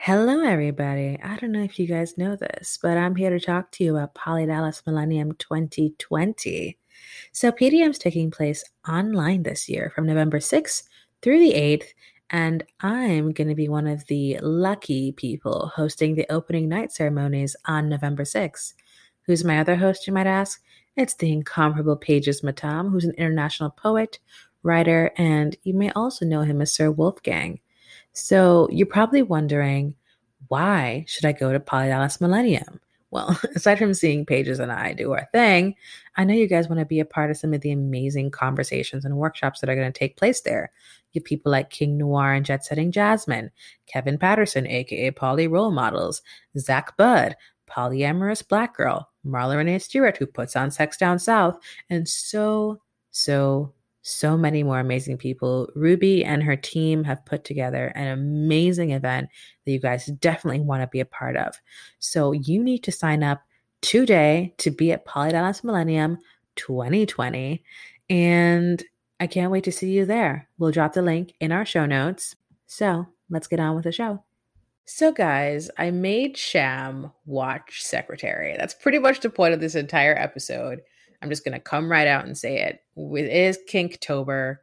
Hello, everybody. I don't know if you guys know this, but I'm here to talk to you about Poly Dallas Millennium 2020. So, PDM is taking place online this year from November 6th through the 8th, and I'm going to be one of the lucky people hosting the opening night ceremonies on November 6th. Who's my other host, you might ask? It's the incomparable Pages Matam, who's an international poet, writer, and you may also know him as Sir Wolfgang. So you're probably wondering, why should I go to Poly Dallas Millennium? Well, aside from seeing Pages and I do our thing, I know you guys want to be a part of some of the amazing conversations and workshops that are going to take place there. You have people like King Noir and Jet Setting Jasmine, Kevin Patterson, aka Poly Role Models, Zach Budd, Polyamorous Black Girl, Marla Renee Stewart, who puts on Sex Down South, and so, so, so many more amazing people. Ruby and her team have put together an amazing event that you guys definitely want to be a part of. So you need to sign up today to be at Poly Dallas Millennium 2020. And I can't wait to see you there. We'll drop the link in our show notes. So let's get on with the show. So, guys, I made Sham watch Secretary. That's pretty much the point of this entire episode. I'm just going to come right out and say it. It is Kinktober.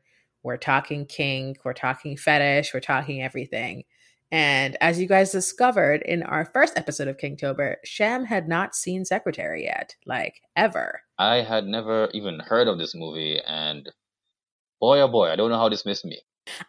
We're talking kink, we're talking fetish, we're talking everything. And as you guys discovered in our first episode of Kinktober, Sham had not seen Secretary yet, like ever. I had never even heard of this movie, and boy, oh boy, I don't know how this missed me.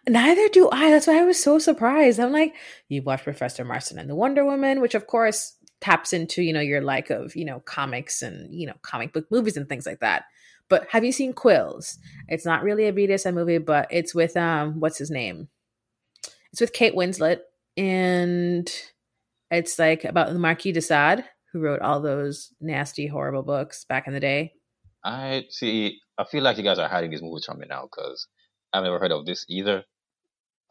Neither do I. That's why I was so surprised. I'm like, you watched Professor Marston and the Wonder Woman, which of course taps into, you know, your like of, you know, comics and, you know, comic book movies and things like that. But have you seen Quills? It's not really a BDSM movie, but it's with um what's his name? It's with Kate Winslet and it's like about the Marquis de Sade, who wrote all those nasty, horrible books back in the day. I see. I feel like you guys are hiding these movies from me now because I've never heard of this either.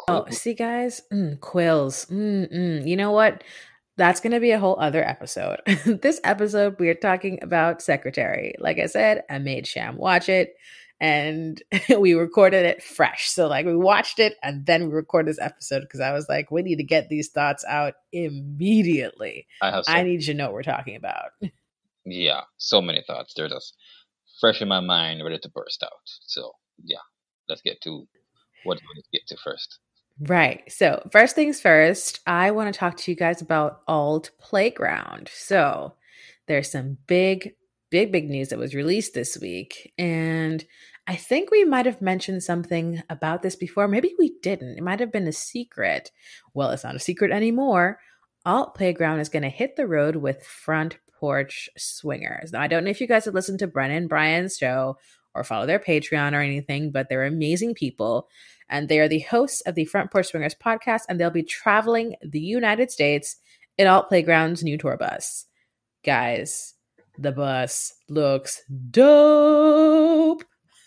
Oh, see, guys, mm, quills. Mm-mm. You know what? That's going to be a whole other episode. this episode, we're talking about Secretary. Like I said, I made Sham watch it and we recorded it fresh. So, like, we watched it and then we recorded this episode because I was like, we need to get these thoughts out immediately. I have. So, I need you to know what we're talking about. Yeah, so many thoughts. They're just fresh in my mind, ready to burst out. So, yeah, let's get to what we need to get to first. Right. So, first things first, I want to talk to you guys about Alt Playground. So, there's some big, big, big news that was released this week. And I think we might have mentioned something about this before. Maybe we didn't. It might have been a secret. Well, it's not a secret anymore. Alt Playground is going to hit the road with Front Porch Swingers. Now, I don't know if you guys have listened to Brennan Bryan's show or follow their Patreon or anything, but they're amazing people. And they are the hosts of the Front Porch Swingers podcast, and they'll be traveling the United States in Alt Playground's new tour bus. Guys, the bus looks dope.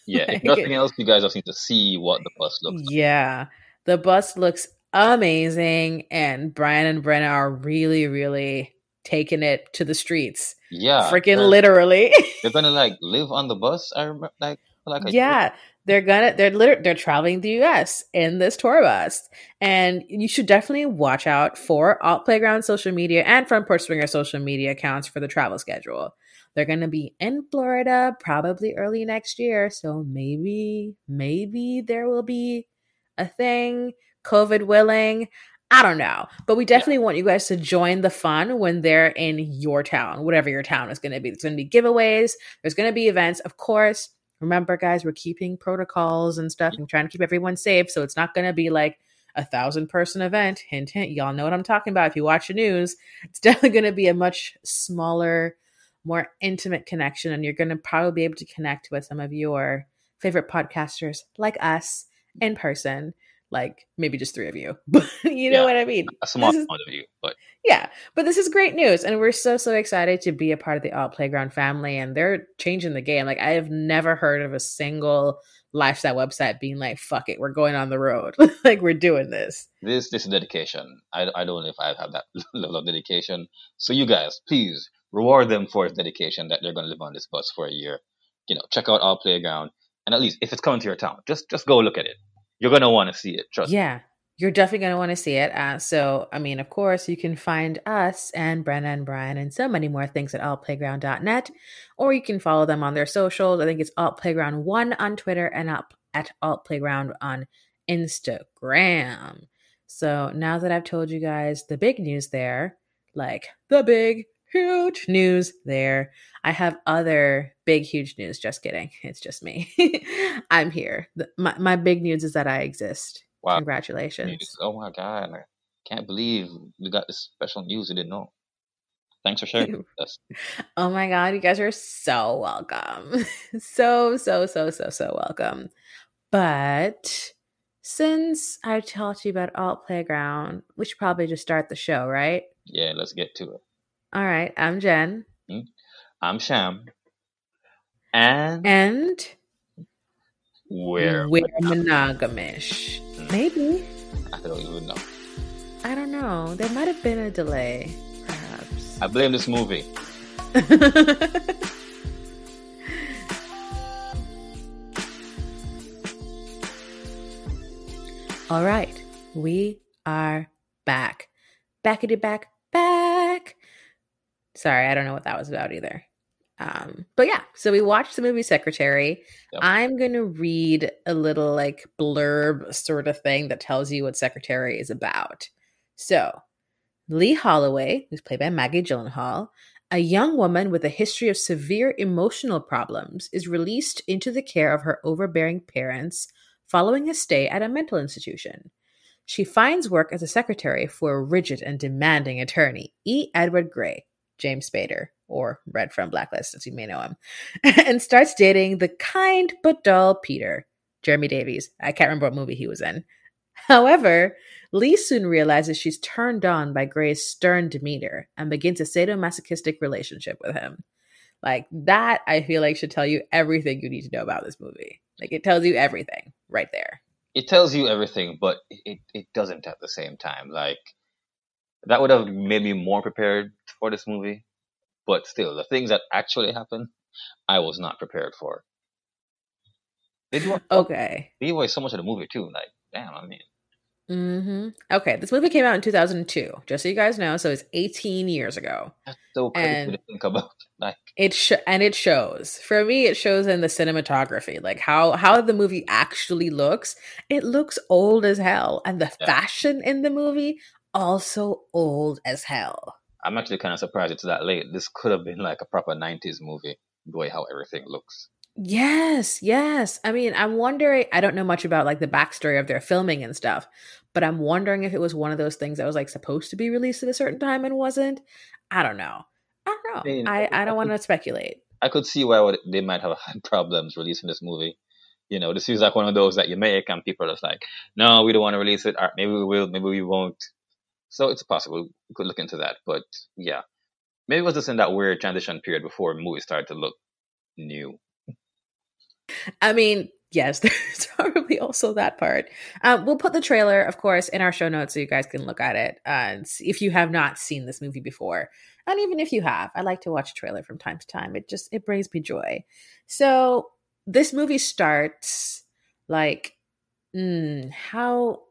Yeah, if nothing else, you guys have seen to see what the bus looks like. Yeah, the bus looks amazing, and Brian and Brenna are really, really taking it to the streets. Yeah, freaking literally. they're gonna like live on the bus. I remember, like, like yeah, they're gonna they're literally they're traveling the U.S. in this tour bus, and you should definitely watch out for Alt Playground social media and Front Porch Swinger social media accounts for the travel schedule. They're gonna be in Florida probably early next year, so maybe maybe there will be a thing, COVID willing. I don't know. But we definitely yeah. want you guys to join the fun when they're in your town, whatever your town is going to be. There's going to be giveaways, there's going to be events. Of course, remember, guys, we're keeping protocols and stuff and trying to keep everyone safe. So it's not going to be like a thousand person event. Hint, hint. Y'all know what I'm talking about. If you watch the news, it's definitely going to be a much smaller, more intimate connection. And you're going to probably be able to connect with some of your favorite podcasters like us in person like maybe just three of you but you know yeah, what i mean? a small is, of you but yeah but this is great news and we're so so excited to be a part of the alt playground family and they're changing the game. Like i have never heard of a single lifestyle website being like fuck it we're going on the road. Like we're doing this. This this is dedication. I, I don't know if i have that level of dedication. So you guys please reward them for dedication that they're going to live on this bus for a year. You know check out alt playground and at least if it's coming to your town just just go look at it you're gonna want to see it. Trust yeah. me. you're definitely going to want to see it. Uh, so, I mean, of course, you can find us and Brenna and Brian and so many more things at altplayground.net, or you can follow them on their socials. I think it's Alt Playground 1 on Twitter and up at Alt Playground on Instagram. So, now that I've told you guys the big news there, like the big, huge news there, I have other big, huge news. Just kidding. It's just me. I'm here. The, my, my big news is that I exist. Wow. Congratulations. Oh my God. I can't believe we got this special news. I didn't know. Thanks for sharing with us. Oh my God. You guys are so welcome. so, so, so, so, so welcome. But since I talked to you about Alt Playground, we should probably just start the show, right? Yeah, let's get to it. All right. I'm Jen. Hmm? I'm Sham. And. And. We're, we're monogamish. Maybe. I don't even know. I don't know. There might have been a delay, perhaps. I blame this movie. All right, we are back. Backity back, back. Sorry, I don't know what that was about either. Um, but yeah, so we watched the movie Secretary. Yep. I'm going to read a little like blurb sort of thing that tells you what Secretary is about. So, Lee Holloway, who's played by Maggie Gyllenhaal, a young woman with a history of severe emotional problems, is released into the care of her overbearing parents following a stay at a mental institution. She finds work as a secretary for a rigid and demanding attorney, E. Edward Grey, James Spader, or Red from Blacklist, as you may know him, and starts dating the kind but dull Peter, Jeremy Davies. I can't remember what movie he was in. However, Lee soon realizes she's turned on by Grey's stern demeanor and begins a sadomasochistic relationship with him. Like that, I feel like should tell you everything you need to know about this movie. Like it tells you everything right there. It tells you everything, but it, it doesn't at the same time. Like that would have made me more prepared for this movie but still, the things that actually happened, I was not prepared for. They do okay. They give so much of the movie too. Like, damn, I mean. Mm-hmm. Okay, this movie came out in 2002, just so you guys know. So it's 18 years ago. That's so crazy and to think about. Like it sh- and it shows. For me, it shows in the cinematography, like how how the movie actually looks. It looks old as hell, and the yeah. fashion in the movie also old as hell. I'm actually kind of surprised it's that late. This could have been like a proper 90s movie, the way how everything looks. Yes, yes. I mean, I'm wondering, I don't know much about like the backstory of their filming and stuff, but I'm wondering if it was one of those things that was like supposed to be released at a certain time and wasn't. I don't know. I don't know. I, mean, I, I, don't want to speculate. I could see why they might have had problems releasing this movie. You know, this is like one of those that you make and people are just like, no, we don't want to release it. Or maybe we will, maybe we won't. So it's possible we could look into that. But yeah, maybe it was just in that weird transition period before movies started to look new. I mean, yes, there's probably also that part. Um, we'll put the trailer, of course, in our show notes so you guys can look at it. Uh, if you have not seen this movie before, and even if you have, I like to watch a trailer from time to time. It just it brings me joy. So this movie starts like mm, how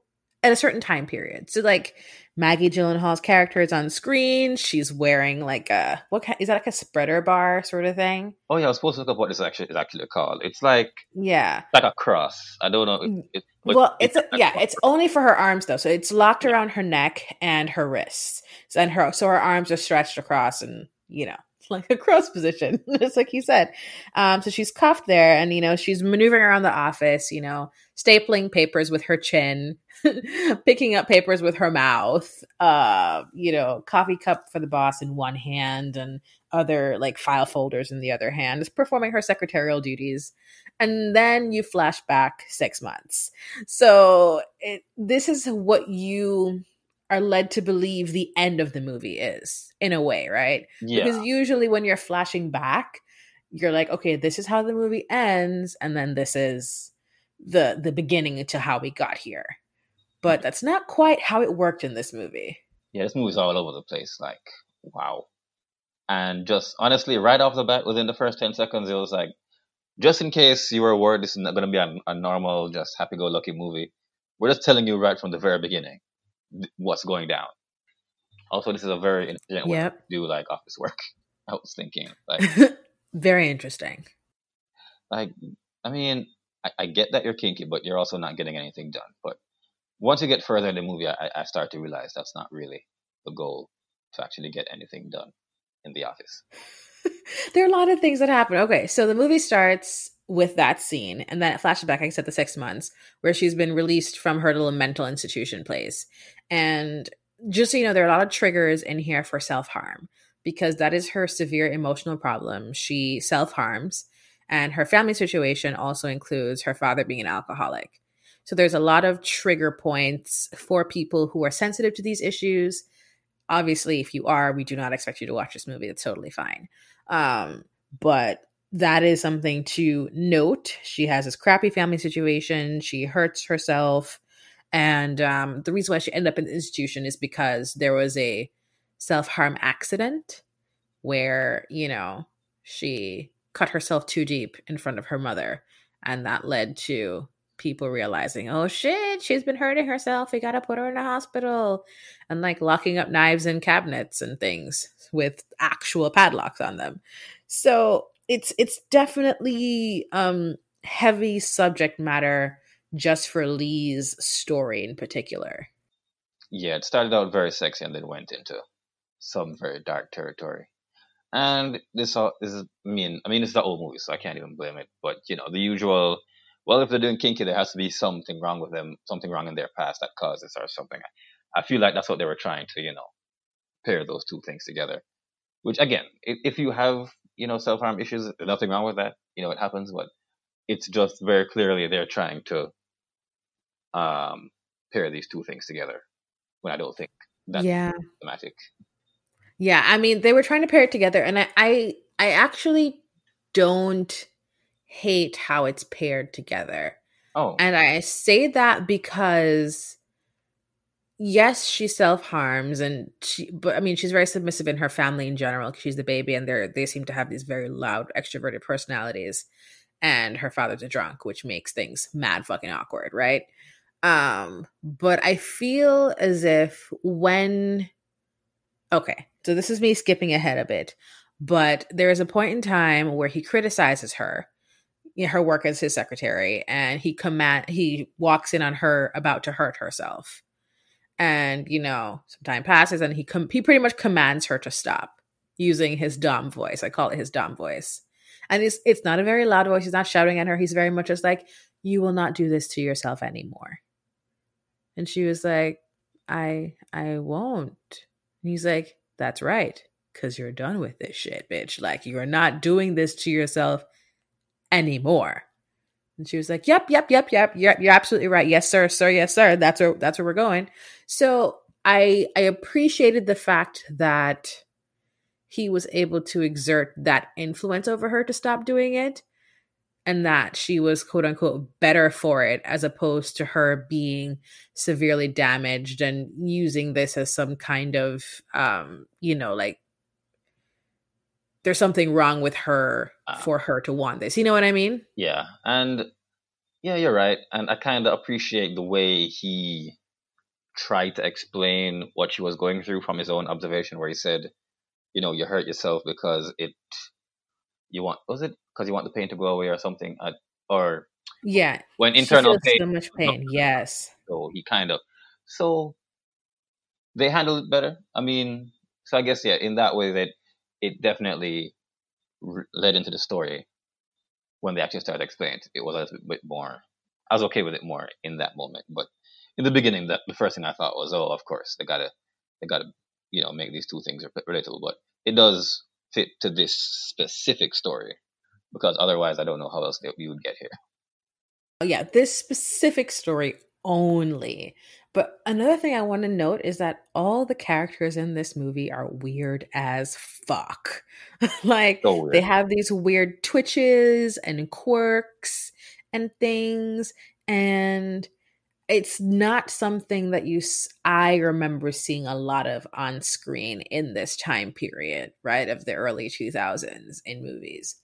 at a certain time period. So like Maggie Gyllenhaal's character is on screen. She's wearing like a what is that like a spreader bar sort of thing? Oh yeah, I was supposed to look up what this actually is actually called. It's like yeah, like a cross. I don't know. Mm, it, it, well, it's, it's a, yeah, it's only for her arms though, so it's locked around her neck and her wrists, so, and her so her arms are stretched across, and you know like a cross position, just like you said. Um, so she's cuffed there, and you know she's maneuvering around the office, you know, stapling papers with her chin, picking up papers with her mouth, uh, you know, coffee cup for the boss in one hand, and other like file folders in the other hand, is performing her secretarial duties. And then you flash back six months. So it, this is what you are led to believe the end of the movie is in a way, right? Yeah. Because usually when you're flashing back, you're like, okay, this is how the movie ends, and then this is the the beginning to how we got here. But that's not quite how it worked in this movie. Yeah, this movie's all over the place. Like, wow. And just honestly, right off the bat, within the first ten seconds, it was like, just in case you were worried this is not going to be a, a normal, just happy-go-lucky movie, We're just telling you right from the very beginning what's going down. Also, this is a very intelligent yep. way to do like office work. I was thinking, like, very interesting. Like, I mean, I, I, get that you're kinky, but you're also not getting anything done. But once you get further in the movie, I, I start to realize that's not really the goal to actually get anything done in the office. there are a lot of things that happen. Okay, so the movie starts with that scene, and then it flashes back, I said, the six months where she's been released from her little mental institution place. And just so you know, there are a lot of triggers in here for self harm because that is her severe emotional problem. She self harms, and her family situation also includes her father being an alcoholic. So there's a lot of trigger points for people who are sensitive to these issues. Obviously, if you are, we do not expect you to watch this movie. It's totally fine. Um, but that is something to note. She has this crappy family situation. She hurts herself. And um, the reason why she ended up in the institution is because there was a self harm accident where, you know, she cut herself too deep in front of her mother. And that led to people realizing, oh shit, she's been hurting herself. We got to put her in a hospital. And like locking up knives in cabinets and things with actual padlocks on them. So it's it's definitely um heavy subject matter just for Lee's story in particular. Yeah, it started out very sexy and then went into some very dark territory. And this, all, this is, I mean, I mean, it's the old movie, so I can't even blame it. But you know, the usual. Well, if they're doing kinky, there has to be something wrong with them, something wrong in their past that causes or something. I feel like that's what they were trying to, you know, pair those two things together. Which again, if you have, you know, self harm issues, nothing wrong with that. You know, it happens, but it's just very clearly they're trying to um, pair these two things together when I don't think that's yeah. thematic. Yeah, I mean they were trying to pair it together, and I, I I actually don't hate how it's paired together. Oh. And I say that because yes, she self harms and she but I mean she's very submissive in her family in general she's the baby and they're they seem to have these very loud extroverted personalities and her father's a drunk, which makes things mad fucking awkward, right? Um, but I feel as if when okay, so this is me skipping ahead a bit, but there is a point in time where he criticizes her, her work as his secretary, and he command he walks in on her about to hurt herself. And you know, some time passes, and he com- he pretty much commands her to stop using his dumb voice. I call it his dumb voice, and it's it's not a very loud voice. He's not shouting at her. He's very much just like, "You will not do this to yourself anymore." And she was like, I I won't. And he's like, That's right, because you're done with this shit, bitch. Like you're not doing this to yourself anymore. And she was like, Yep, yep, yep, yep. You're you're absolutely right. Yes, sir, sir, yes, sir. That's where that's where we're going. So I I appreciated the fact that he was able to exert that influence over her to stop doing it and that she was quote unquote better for it as opposed to her being severely damaged and using this as some kind of um you know like there's something wrong with her uh, for her to want this you know what i mean? Yeah and yeah you're right and i kind of appreciate the way he tried to explain what she was going through from his own observation where he said you know you hurt yourself because it you want was it because you want the pain to go away or something? Or yeah when internal pain so much pain yes. So he kind of so they handled it better. I mean so i guess yeah in that way that it definitely led into the story when they actually started explaining it, it was a little bit more i was okay with it more in that moment but in the beginning that the first thing i thought was oh of course they gotta they gotta you know make these two things relatable but it does fit to this specific story because otherwise I don't know how else we would get here. Oh, yeah, this specific story only. But another thing I want to note is that all the characters in this movie are weird as fuck. like so they have these weird twitches and quirks and things and it's not something that you i remember seeing a lot of on screen in this time period right of the early 2000s in movies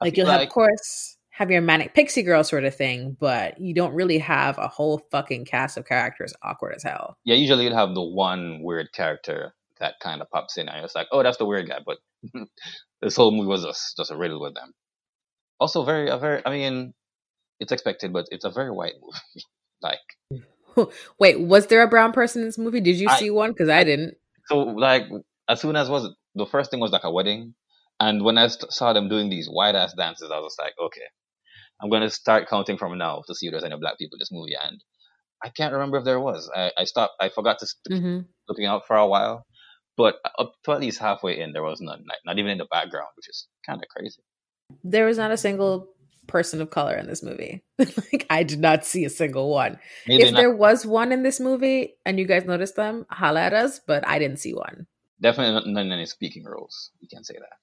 like you'll like, have of course have your manic pixie girl sort of thing, but you don't really have a whole fucking cast of characters awkward as hell. Yeah, usually you'd have the one weird character that kind of pops in, and it's like, oh, that's the weird guy. But this whole movie was just just a riddle with them. Also, very a very, I mean, it's expected, but it's a very white movie. like, wait, was there a brown person in this movie? Did you I, see one? Because I didn't. So, like, as soon as was the first thing was like a wedding, and when I st- saw them doing these white ass dances, I was like, okay, I'm going to start counting from now to see if there's any black people in this movie. And I can't remember if there was. I, I stopped, I forgot to mm-hmm. looking out for a while. But up to at least halfway in, there was none, like, not even in the background, which is kind of crazy. There was not a single person of color in this movie. like I did not see a single one. Maybe if not. there was one in this movie and you guys noticed them, holla at us, but I didn't see one. Definitely none in any speaking roles. You can't say that.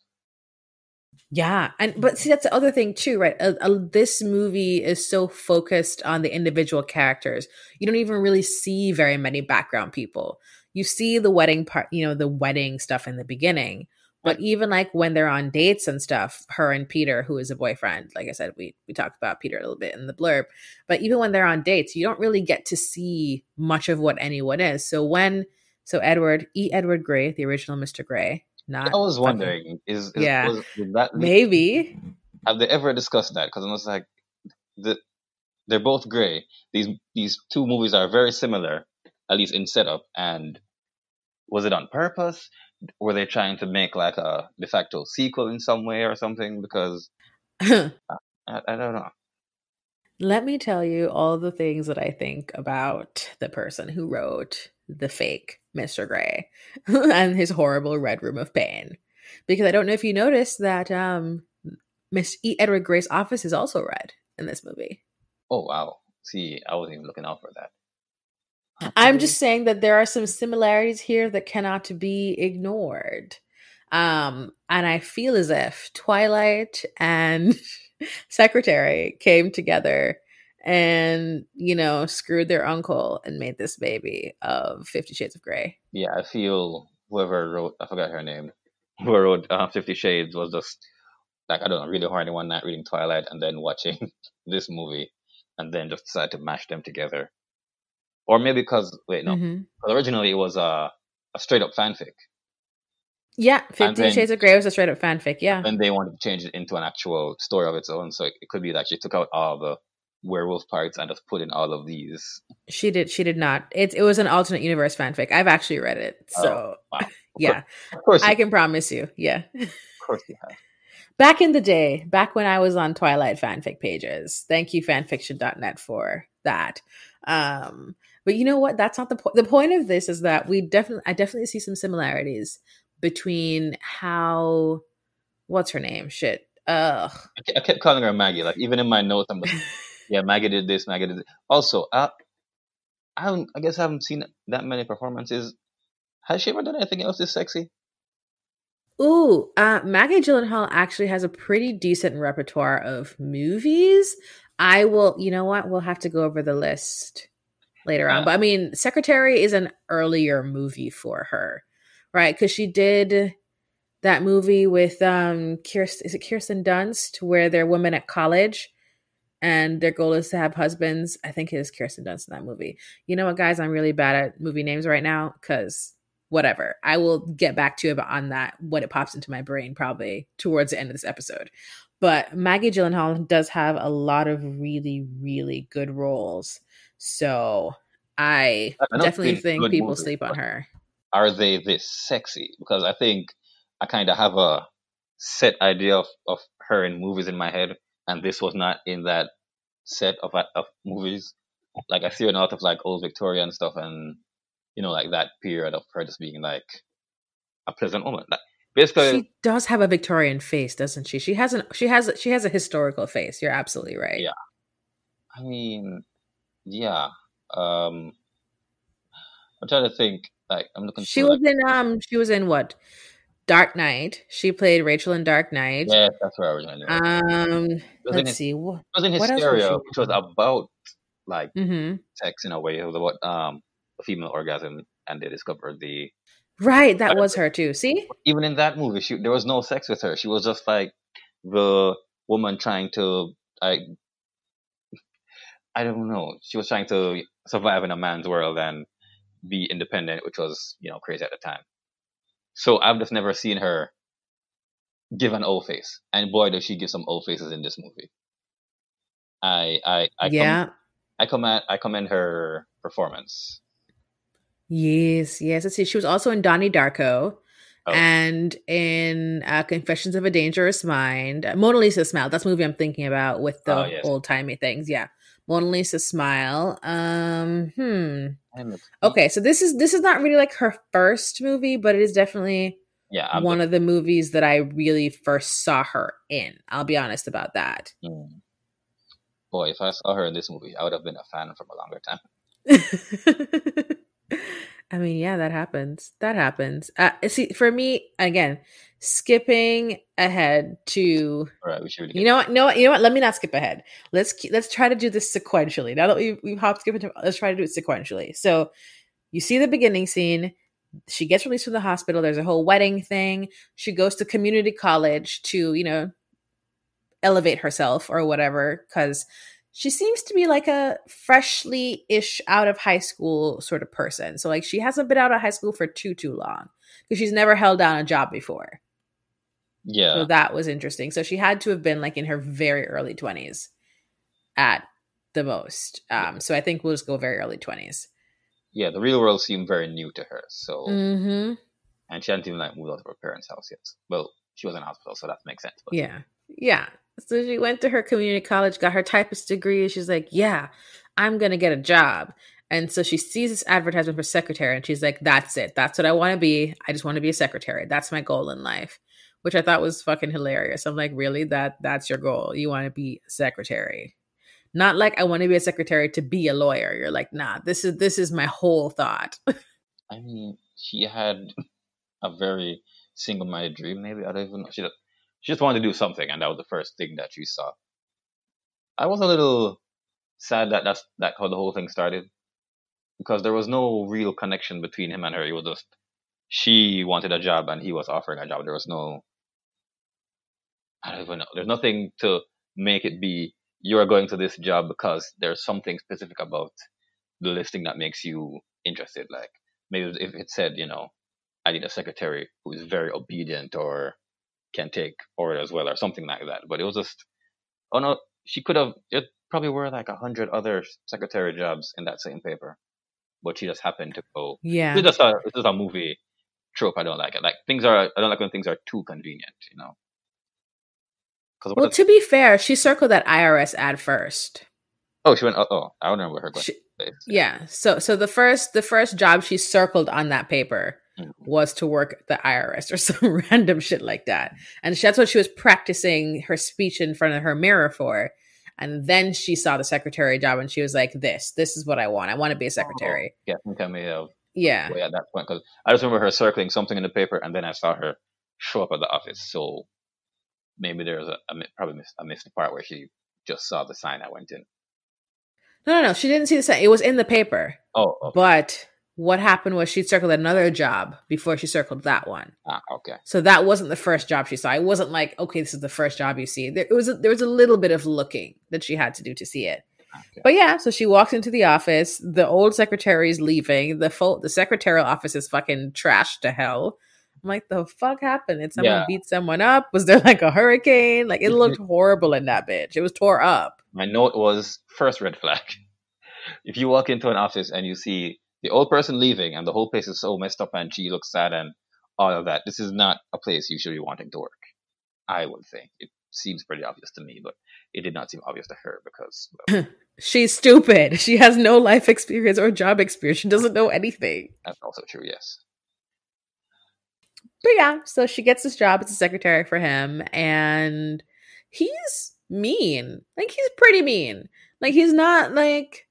Yeah, and but see that's the other thing too, right? Uh, uh, this movie is so focused on the individual characters. You don't even really see very many background people. You see the wedding part, you know, the wedding stuff in the beginning, but even like when they're on dates and stuff, her and Peter, who is a boyfriend, like I said, we we talked about Peter a little bit in the blurb. But even when they're on dates, you don't really get to see much of what anyone is. So when so Edward E. Edward Grey, the original Mr. Grey, not. I was wondering, is, is yeah, was, that maybe have they ever discussed that? Because I was like, the, they're both gray. These these two movies are very similar, at least in setup. And was it on purpose? Were they trying to make like a de facto sequel in some way or something? Because I, I don't know. Let me tell you all the things that I think about the person who wrote the fake Mr. Grey and his horrible red room of pain. Because I don't know if you noticed that um Miss E. Edward Grey's office is also red in this movie. Oh wow. See, I wasn't even looking out for that. I'm just saying that there are some similarities here that cannot be ignored. Um, and I feel as if Twilight and Secretary came together and you know screwed their uncle and made this baby of Fifty Shades of Grey. Yeah, I feel whoever wrote I forgot her name, whoever wrote uh, Fifty Shades was just like I don't know, really horny one night reading Twilight and then watching this movie, and then just decided to mash them together. Or maybe because wait no, mm-hmm. originally it was a a straight up fanfic. Yeah, Fifty then, Shades of Grey was a straight up fanfic. Yeah, and they wanted to change it into an actual story of its own, so it, it could be that she took out all the werewolf parts and just put in all of these. She did. She did not. It it was an alternate universe fanfic. I've actually read it. Oh, so oh, wow. yeah, of course, I can promise you. Yeah, of course you have. Back in the day, back when I was on Twilight fanfic pages. Thank you, fanfiction.net, for that. Um, but you know what? That's not the point. The point of this is that we definitely, I definitely see some similarities between how, what's her name? Shit. Ugh. I kept calling her Maggie. Like even in my notes, I'm like, yeah, Maggie did this, Maggie did this. Also, uh, I haven't, I guess I haven't seen that many performances. Has she ever done anything else this sexy? Ooh, uh, Maggie Gyllenhaal actually has a pretty decent repertoire of movies. I will, you know what? We'll have to go over the list later on. But I mean, Secretary is an earlier movie for her, right? Because she did that movie with um Kirsten, is it Kirsten Dunst, where they're women at college and their goal is to have husbands. I think it is Kirsten Dunst in that movie. You know what, guys? I'm really bad at movie names right now because whatever. I will get back to you on that when it pops into my brain, probably towards the end of this episode. But Maggie Gyllenhaal does have a lot of really, really good roles. So I, I definitely think people movies, sleep on her. Are they this sexy? Because I think I kind of have a set idea of, of her in movies in my head and this was not in that set of of movies. Like I see a lot of like old Victorian stuff, and you know, like that period of her just being like a pleasant woman. Like basically, she does have a Victorian face, doesn't she? She has an she has she has a historical face. You're absolutely right. Yeah, I mean, yeah. Um, I'm trying to think. Like I'm looking. She was like, in um. She was in what? Dark Knight. She played Rachel in Dark Knight. Yeah, that's where I was going. Um, let's see. What it was in Hysteria, was which was about like mm-hmm. sex in a way. It was about um a female orgasm, and they discovered the right. That was her too. See, even in that movie, she there was no sex with her. She was just like the woman trying to I I don't know. She was trying to survive in a man's world and be independent, which was you know crazy at the time. So I've just never seen her give an old face, and boy, does she give some old faces in this movie. I I I yeah. Com- I commend I commend her performance. Yes, yes. Let's see. She was also in Donnie Darko. Oh. And in uh, Confessions of a Dangerous Mind, Mona Lisa Smile. That's the movie I'm thinking about with the oh, yes. old timey things. Yeah, Mona Lisa Smile. Um, hmm. Okay, so this is this is not really like her first movie, but it is definitely yeah I'm one of the movies that I really first saw her in. I'll be honest about that. Mm. Boy, if I saw her in this movie, I would have been a fan from a longer time. I mean, yeah, that happens. That happens. Uh, see, for me, again, skipping ahead to right, we should you know what, no, you know what? Let me not skip ahead. Let's let's try to do this sequentially. Now that we we've hopped skip into, let's try to do it sequentially. So, you see the beginning scene. She gets released from the hospital. There's a whole wedding thing. She goes to community college to you know elevate herself or whatever because she seems to be like a freshly ish out of high school sort of person. So like she hasn't been out of high school for too too long because she's never held down a job before. Yeah. So that was interesting. So she had to have been like in her very early 20s at the most. Um so I think we'll just go very early 20s. Yeah, the real world seemed very new to her. So mm-hmm. and she hadn't even like moved out of her parents' house yet. Well, she was in hospital, so that makes sense. But. Yeah. Yeah. So she went to her community college, got her typist degree. and She's like, yeah, I'm going to get a job. And so she sees this advertisement for secretary and she's like, that's it. That's what I want to be. I just want to be a secretary. That's my goal in life, which I thought was fucking hilarious. I'm like, really? That that's your goal? You want to be secretary? Not like I want to be a secretary to be a lawyer. You're like, nah, this is this is my whole thought. I mean, she had a very single-minded dream. Maybe I don't even know. She she just wanted to do something, and that was the first thing that she saw. I was a little sad that that's that how the whole thing started, because there was no real connection between him and her. It was just she wanted a job and he was offering a job. There was no, I don't even know. There's nothing to make it be you are going to this job because there's something specific about the listing that makes you interested. Like maybe if it said, you know, I need a secretary who is very obedient or can take orders as well or something like that. But it was just, oh no, she could have, it probably were like a hundred other secretary jobs in that same paper. But she just happened to go. Yeah. It's just a, it's just a movie trope. I don't like it. Like things are, I don't like when things are too convenient, you know? well, is, to be fair, she circled that IRS ad first. Oh, she went. Oh, oh I don't remember her. She, yeah. So, so the first, the first job she circled on that paper was to work the IRS or some random shit like that. And that's what she was practicing her speech in front of her mirror for. And then she saw the secretary job and she was like, this, this is what I want. I want to be a oh, secretary. Oh, yeah, I think I may have. Yeah. Well, at that point, because I just remember her circling something in the paper and then I saw her show up at the office. So maybe there's a, a probably missed, I missed the part where she just saw the sign I went in. No, no, no. She didn't see the sign. It was in the paper. Oh, okay. but what happened was she circled another job before she circled that one. Ah, okay. So that wasn't the first job she saw. It wasn't like, okay, this is the first job you see. There was a, there was a little bit of looking that she had to do to see it. Okay. But yeah, so she walks into the office. The old secretary is leaving. The full the secretarial office is fucking trashed to hell. I'm like, the fuck happened? Did someone yeah. beat someone up? Was there like a hurricane? Like it looked horrible in that bitch. It was tore up. My note was first red flag. If you walk into an office and you see the old person leaving and the whole place is so messed up and she looks sad and all of that. This is not a place you should be wanting to work. I would think it seems pretty obvious to me, but it did not seem obvious to her because well, she's stupid. She has no life experience or job experience. She doesn't know anything. That's also true. Yes. But yeah, so she gets this job as a secretary for him, and he's mean. Like he's pretty mean. Like he's not like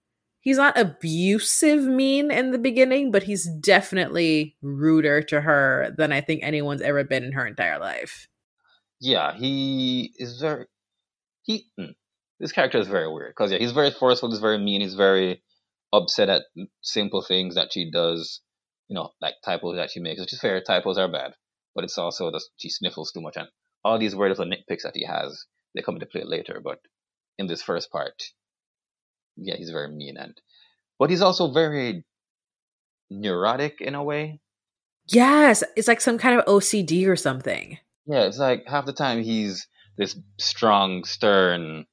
he's not abusive mean in the beginning, but he's definitely ruder to her than I think anyone's ever been in her entire life. Yeah, he is very he. Hmm, this character is very weird because yeah, he's very forceful. He's very mean. He's very upset at simple things that she does. You know, like typos that she makes. Which is fair. Typos are bad, but it's also that she sniffles too much and all these weird little nitpicks that he has. They come into play later, but in this first part. Yeah, he's very mean and but he's also very neurotic in a way. Yes, it's like some kind of OCD or something. Yeah, it's like half the time he's this strong, stern,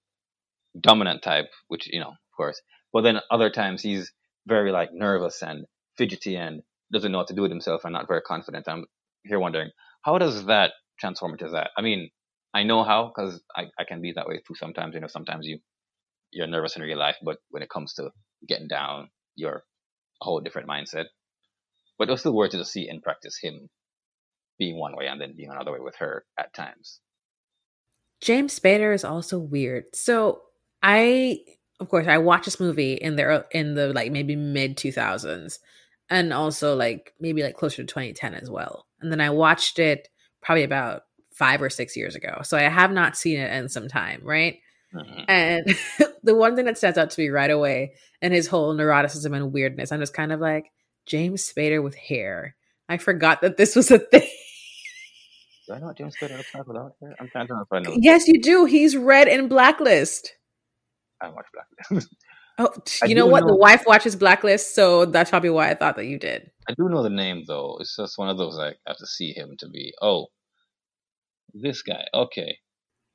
dominant type, which you know, of course. But then other times he's very like nervous and fidgety and doesn't know what to do with himself and not very confident. I'm here wondering how does that transform into that? I mean, I know how because I, I can be that way too sometimes. You know, sometimes you you're nervous in real life, but when it comes to getting down, you're a whole different mindset. But it was still weird to see in practice him being one way and then being another way with her at times. James Spader is also weird. So I, of course, I watched this movie in the in the like maybe mid two thousands, and also like maybe like closer to twenty ten as well. And then I watched it probably about five or six years ago. So I have not seen it in some time, right? Mm-hmm. And the one thing that stands out to me right away and his whole neuroticism and weirdness, I'm just kind of like, James Spader with hair. I forgot that this was a thing. Do I know what James Spader looks like without hair? I'm trying to know if I know. Yes, you do. He's red in Blacklist. I watch Blacklist. oh, you know what? Know. The wife watches Blacklist, so that's probably why I thought that you did. I do know the name though. It's just one of those like I have to see him to be. Oh, this guy. Okay.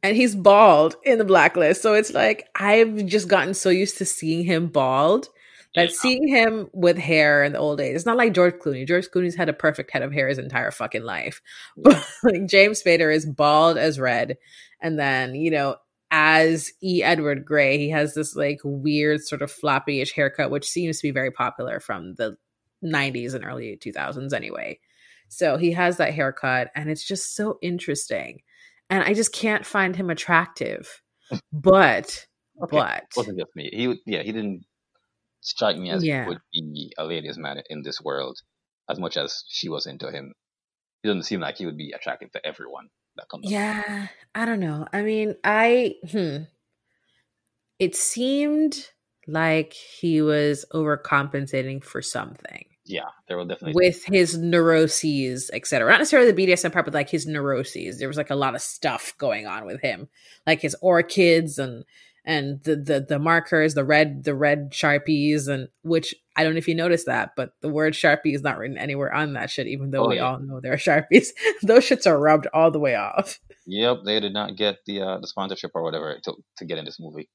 And he's bald in the blacklist. So it's like I've just gotten so used to seeing him bald that yeah. seeing him with hair in the old days, it's not like George Clooney. George Clooney's had a perfect head of hair his entire fucking life. But like James Spader is bald as red. And then, you know, as E. Edward Grey, he has this like weird sort of floppy-ish haircut, which seems to be very popular from the 90s and early 2000s anyway. So he has that haircut, and it's just so interesting. And I just can't find him attractive. But, okay. but it wasn't just me. He, yeah, he didn't strike me as yeah. he would be a ladies' man in this world as much as she was into him. He doesn't seem like he would be attractive to everyone that comes. Yeah, I don't know. I mean, I hmm. It seemed like he was overcompensating for something yeah, there will definitely with his neuroses, etc. Not necessarily the BDSM part, but like his neuroses. There was like a lot of stuff going on with him, like his orchids and and the the the markers, the red the red sharpies, and which I don't know if you noticed that, but the word sharpie is not written anywhere on that shit, even though oh, we yeah. all know there are sharpies. Those shits are rubbed all the way off. Yep, they did not get the uh, the sponsorship or whatever to to get in this movie.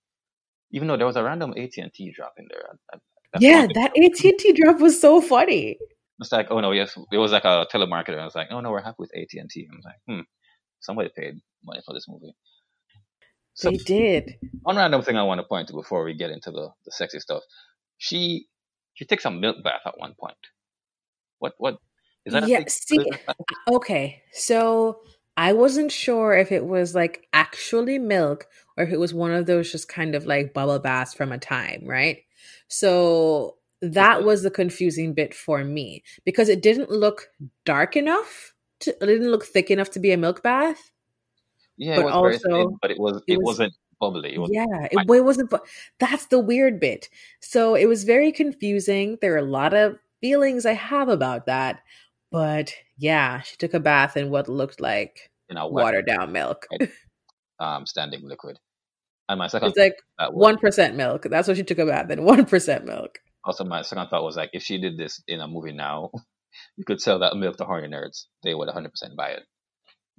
Even though there was a random AT and T drop in there, I, yeah, that AT and T drop was so funny. It's like, oh no, yes, it was like a telemarketer. I was like, oh no, we're happy with AT and T. I was like, hmm, somebody paid money for this movie. So, they did. One random thing I want to point to before we get into the, the sexy stuff. She she takes a milk bath at one point. What what is that? Yeah, see, okay. So I wasn't sure if it was like actually milk or if it was one of those just kind of like bubble baths from a time, right? So that was the confusing bit for me because it didn't look dark enough. To, it didn't look thick enough to be a milk bath. Yeah, but also, thin, but it was it, it was, not bubbly. It wasn't yeah, it, it wasn't. That's the weird bit. So it was very confusing. There are a lot of feelings I have about that, but yeah, she took a bath in what looked like you know, watered down milk, um, standing liquid. And my second it's like one percent milk. That's what she took about. Then one percent milk. Also, my second thought was like, if she did this in a movie now, you could sell that milk to horny nerds. They would 100 percent buy it.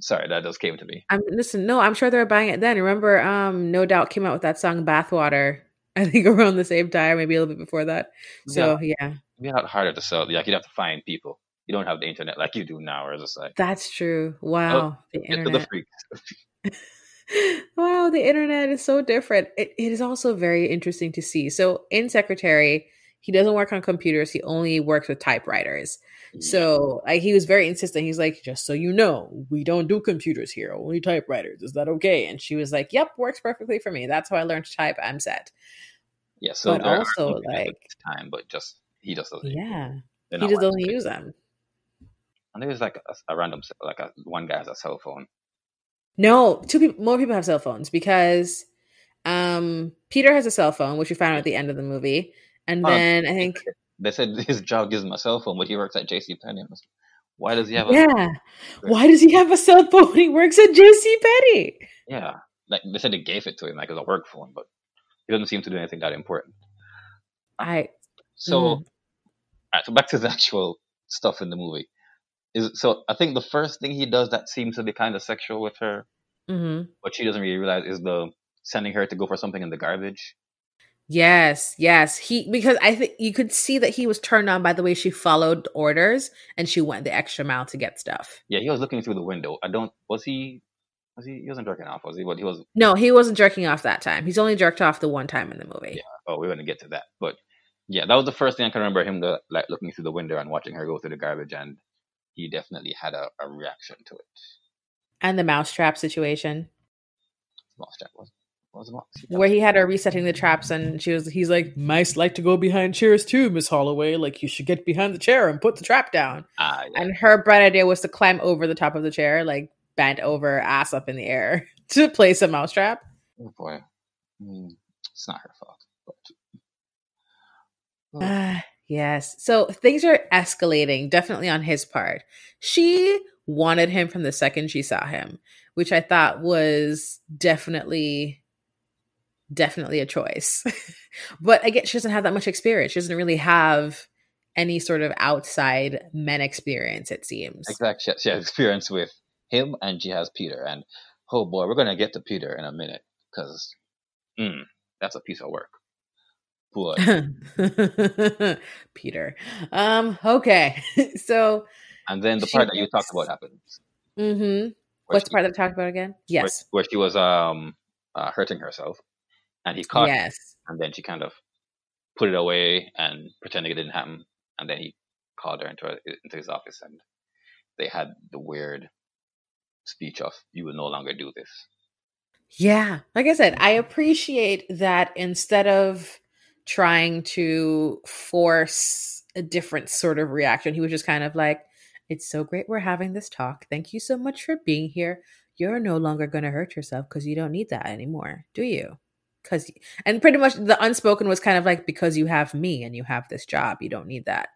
Sorry, that just came to me. I'm listen. No, I'm sure they're buying it then. Remember, um, No Doubt came out with that song "Bathwater." I think around the same time, maybe a little bit before that. So yeah, yeah. it'd be a lot harder to sell. Like you'd have to find people. You don't have the internet like you do now, or it's just like that's true. Wow, oh, the internet. The wow, the internet is so different. It, it is also very interesting to see. So in Secretary, he doesn't work on computers. He only works with typewriters. So like he was very insistent. He's like, just so you know, we don't do computers here, only typewriters. Is that okay? And she was like, Yep, works perfectly for me. That's how I learned to type. I'm set. Yeah. So but also like time, but just he just doesn't. Yeah. He just doesn't use them. And there's like a, a random like a, one guy has a cell phone no, two people, more people have cell phones because um, Peter has a cell phone, which we found out at the end of the movie, and then I think they said his job gives him a cell phone, but he works at J.C. Penney. Why does he have? A- yeah, why does he have a cell phone? When he works at J.C. Penney. Yeah, like they said they gave it to him like as a work phone, but he doesn't seem to do anything that important. I So, Mm. alright, so back to the actual stuff in the movie. Is so I think the first thing he does that seems to be kind of sexual with her, hmm but she doesn't really realize is the sending her to go for something in the garbage. Yes, yes. He because I think you could see that he was turned on by the way she followed orders and she went the extra mile to get stuff. Yeah, he was looking through the window. I don't. Was he? Was he? He wasn't jerking off, was he? But he was. No, he wasn't jerking off that time. He's only jerked off the one time in the movie. Yeah. Oh, we're gonna get to that. But yeah, that was the first thing I can remember him the, like looking through the window and watching her go through the garbage, and he definitely had a, a reaction to it. And the mousetrap situation Mousetrap was where he had her resetting the traps and she was he's like, Mice like to go behind chairs too, Miss Holloway. Like you should get behind the chair and put the trap down. Ah, yeah. And her bright idea was to climb over the top of the chair, like bent over, ass up in the air, to place a mousetrap. Oh boy, it's not her fault. But Oh. Ah, yes. So things are escalating, definitely on his part. She wanted him from the second she saw him, which I thought was definitely, definitely a choice. but again, she doesn't have that much experience. She doesn't really have any sort of outside men experience, it seems. exactly, she, has experience with him, and she has Peter. And oh boy, we're gonna get to Peter in a minute because mm, that's a piece of work. But Peter. Um, okay. so and then the part that you talked about happens. hmm where What's the part that I talked about again? Yes. where, she was um uh, hurting herself, and he caught, her, Yes. and then she kind of put it away and pretending it didn't happen, and then he called her into into his office, and they had the weird speech of "You will no longer do this." Yeah. Like I said, I appreciate that instead of trying to force a different sort of reaction, he was just kind of like, It's so great we're having this talk. Thank you so much for being here. You're no longer going to hurt yourself because you don't need that anymore, do you? Because, and pretty much the unspoken was kind of like, Because you have me and you have this job, you don't need that.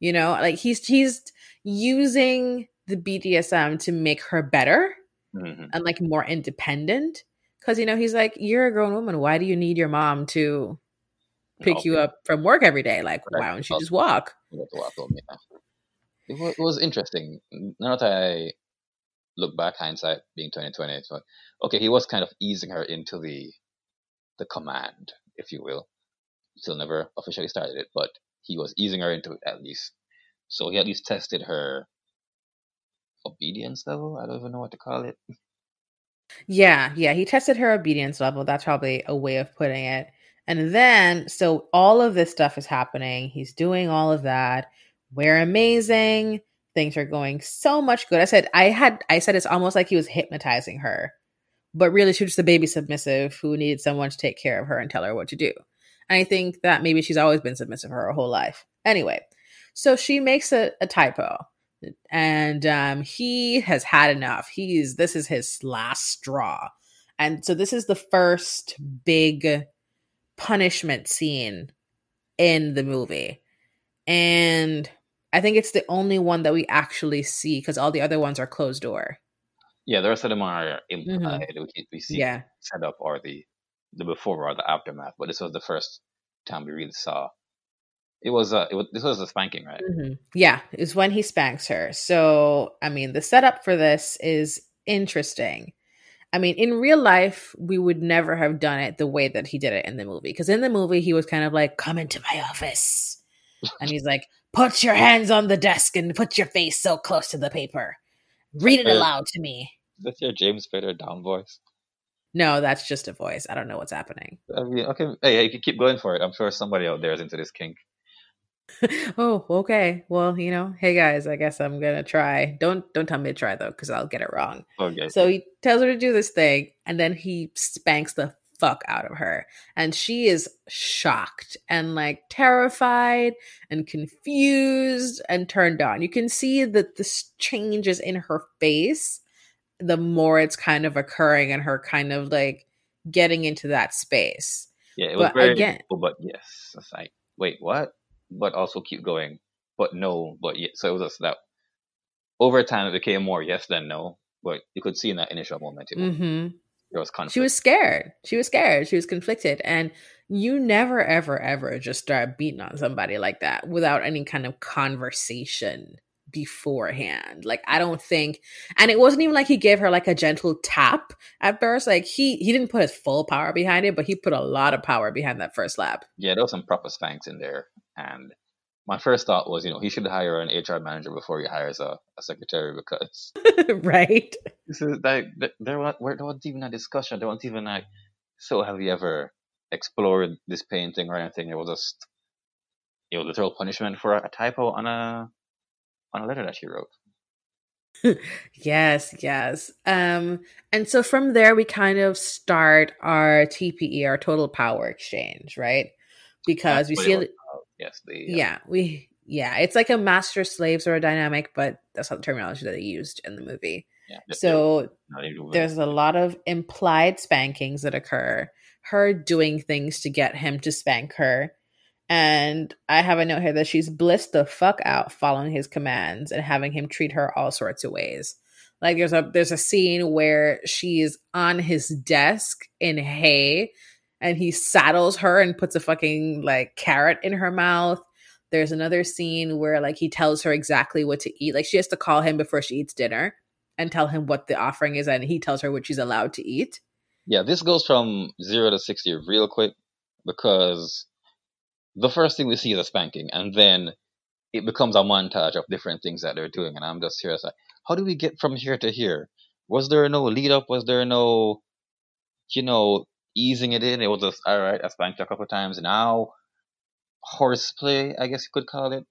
You know, like he's he's using the BDSM to make her better hmm and like more independent because you know he's like you're a grown woman why do you need your mom to pick oh, you up from work every day like why don't you just walk That's what I told me. It was, interesting. Now that I look back, hindsight being twenty twenty, it's like, okay, he was kind of easing her into the the command, if you will. Still never officially started it, but he was easing her into it at least. So he at least tested her obedience level. I don't even know what to call it. yeah yeah he tested her obedience level that's probably a way of putting it and then so all of this stuff is happening. He's doing all of that. We're amazing. Things are going so much good. I said i had i said it's almost like he was hypnotizing her. But really she was just a baby submissive who needed someone to take care of her and tell her what to do. And i think that maybe she's always been submissive her whole life. Anyway so she makes a, a typo. And um, he has had enough. He's this is his last straw. And so this is the first big punishment scene in the movie and i think it's the only one that we actually see because all the other ones are closed door Yeah, the rest of them are implied. We, we see yeah setup or the the before or the aftermath, but this was the first time we really saw. It was uh, it was this was a spanking, right? Mhm. Yeah, when he spanks her. So, I mean, the setup for this is interesting. I mean, in real life, we would never have done it the way that he did it in the movie. Because in the movie, he was kind of like, come into my office. And he's like, put your hands on the desk and put your face so close to the paper. Read it aloud to me. That's your James Spader down voice. No, that's just a voice. I don't know what's happening. I mean, okay, hey, you can keep going for it. I'm sure somebody out there is into this kink. oh, okay. Well, you know, hey guys, I guess I'm gonna try. Don't don't tell me to try though, because I'll get it wrong. Oh, okay. So he tells her to do this thing, and then he spanks the fuck out of her. And she is shocked and like terrified and confused and turned on. You can see that this changes in her face the more it's kind of occurring and her kind of like getting into that space. yeah, it was but very again- but yes. It's like, wait, what? But also keep going. But no, but yes. So it was just that over time it became more yes than no. But you could see in that initial moment it was hmm was conflict. She was scared. She was scared. She was conflicted. And you never, ever, ever just start beating on somebody like that without any kind of conversation beforehand. Like I don't think and it wasn't even like he gave her like a gentle tap at first. Like he he didn't put his full power behind it, but he put a lot of power behind that first lap. Yeah, there was some proper spanks in there. And my first thought was, you know, he should hire an HR manager before he hires a, a secretary because right. This is like there was there wasn't even a discussion. There wasn't even like so have you ever explored this painting or anything? It was just you know literal punishment for a typo on a on a letter that she wrote. yes, yes. Um, and so from there we kind of start our TPE, our total power exchange, right? Because That's we see, yes, the uh, yeah, we, yeah, it's like a master slave sort of dynamic, but that's not the terminology that they used in the movie. yeah, So there's a lot of implied spankings that occur. Her doing things to get him to spank her. And I have a note here that she's blissed the fuck out following his commands and having him treat her all sorts of ways. Like there's a there's a scene where she's on his desk in hay and he saddles her and puts a fucking like carrot in her mouth. There's another scene where like he tells her exactly what to eat. Like she has to call him before she eats dinner and tell him what the offering is and he tells her what she's allowed to eat. Yeah, this goes from zero to sixty real quick because the first thing we see is a spanking, and then it becomes a montage of different things that they're doing, and I'm just here. Like, how do we get from here to here? Was there no lead up? Was there no, you know, easing it in? It was just all right. I spanked you a couple of times. Now, horseplay, I guess you could call it,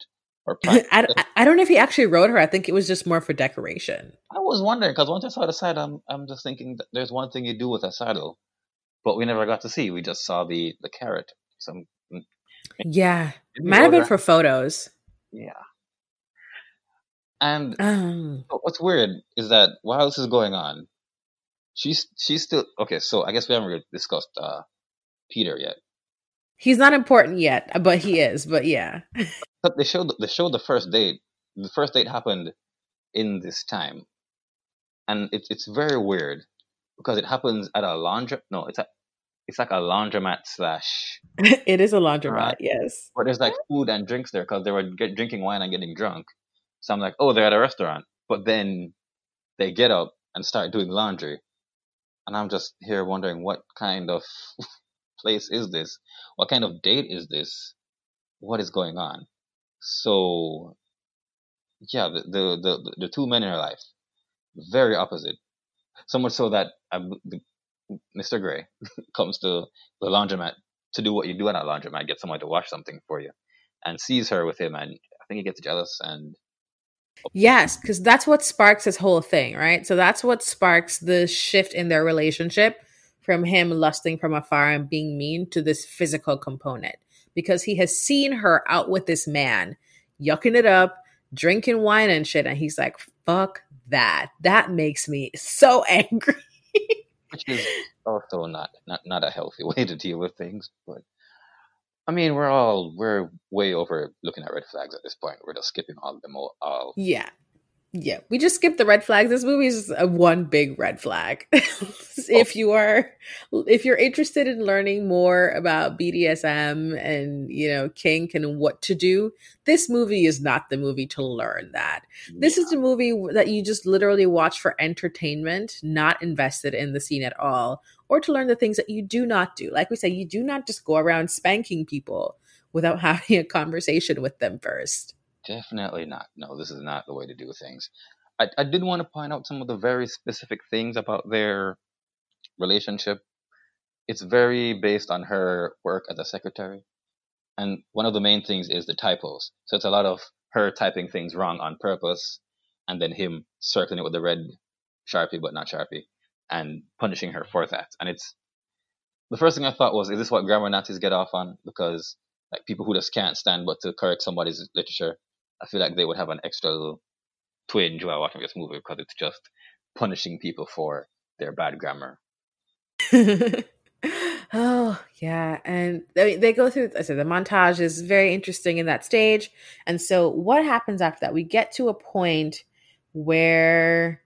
or. I, I- I don't know if he actually wrote her. I think it was just more for decoration. I was wondering because once I saw the saddle, I'm I'm just thinking that there's one thing you do with a saddle, but we never got to see. We just saw the the carrot. Some Yeah. maybe Might have been for photos. yeah. And Um, what's weird is that while this is going on, she's she's still okay. So I guess we haven't really discussed uh, Peter yet. he's not important yet, but he is. But yeah. But they showed they showed the first date. The first date happened in this time, and it's it's very weird because it happens at a laundry. No, it's a it's like a laundromat slash. it is a laundromat, yes. But there's like food and drinks there because they were get, drinking wine and getting drunk. So I'm like, oh, they're at a restaurant. But then they get up and start doing laundry, and I'm just here wondering what kind of place is this? What kind of date is this? What is going on? So, yeah, the the the, the two men in her life, very opposite. So much so that the, Mr. Grey comes to the laundromat to do what you do at a laundromat, get someone to wash something for you, and sees her with him, and I think he gets jealous, and Yes, because that's what sparks this whole thing, right? So that's what sparks the shift in their relationship from him lusting from afar and being mean to this physical component because he has seen her out with this man, yucking it up, drinking wine and shit. And he's like, fuck that. That makes me so angry. which is also not not not a healthy way to deal with things. But I mean, we're all we're way over looking at red flags at this point. We're just skipping all of them all. all. Yeah. Yeah. We just skipped the red flags. This movie is a one big red flag. Oh. if you are if you're interested in learning more about BDSM and you know kink and what to do, this movie is not the movie to learn that. This is the movie that you just literally watch for entertainment, not invested in the scene at all, or to learn the things that you do not do. Like we say, you do not just go around spanking people without having a conversation with them first. Definitely not. No, this is not the way to do things. I, I did want to point out some of the very specific things about their relationship. It's very based on her work as a secretary. And one of the main things is the typos. So it's a lot of her typing things wrong on purpose and then him circling it with the red Sharpie, but not Sharpie, and punishing her for that. And it's the first thing I thought was, is this what grammar Nazis get off on? Because like people who just can't stand but to correct somebody's literature, I feel like they would have an extra little twinge while watching this movie because it's just punishing people for their bad grammar. oh yeah and they, they go through i said the montage is very interesting in that stage and so what happens after that we get to a point where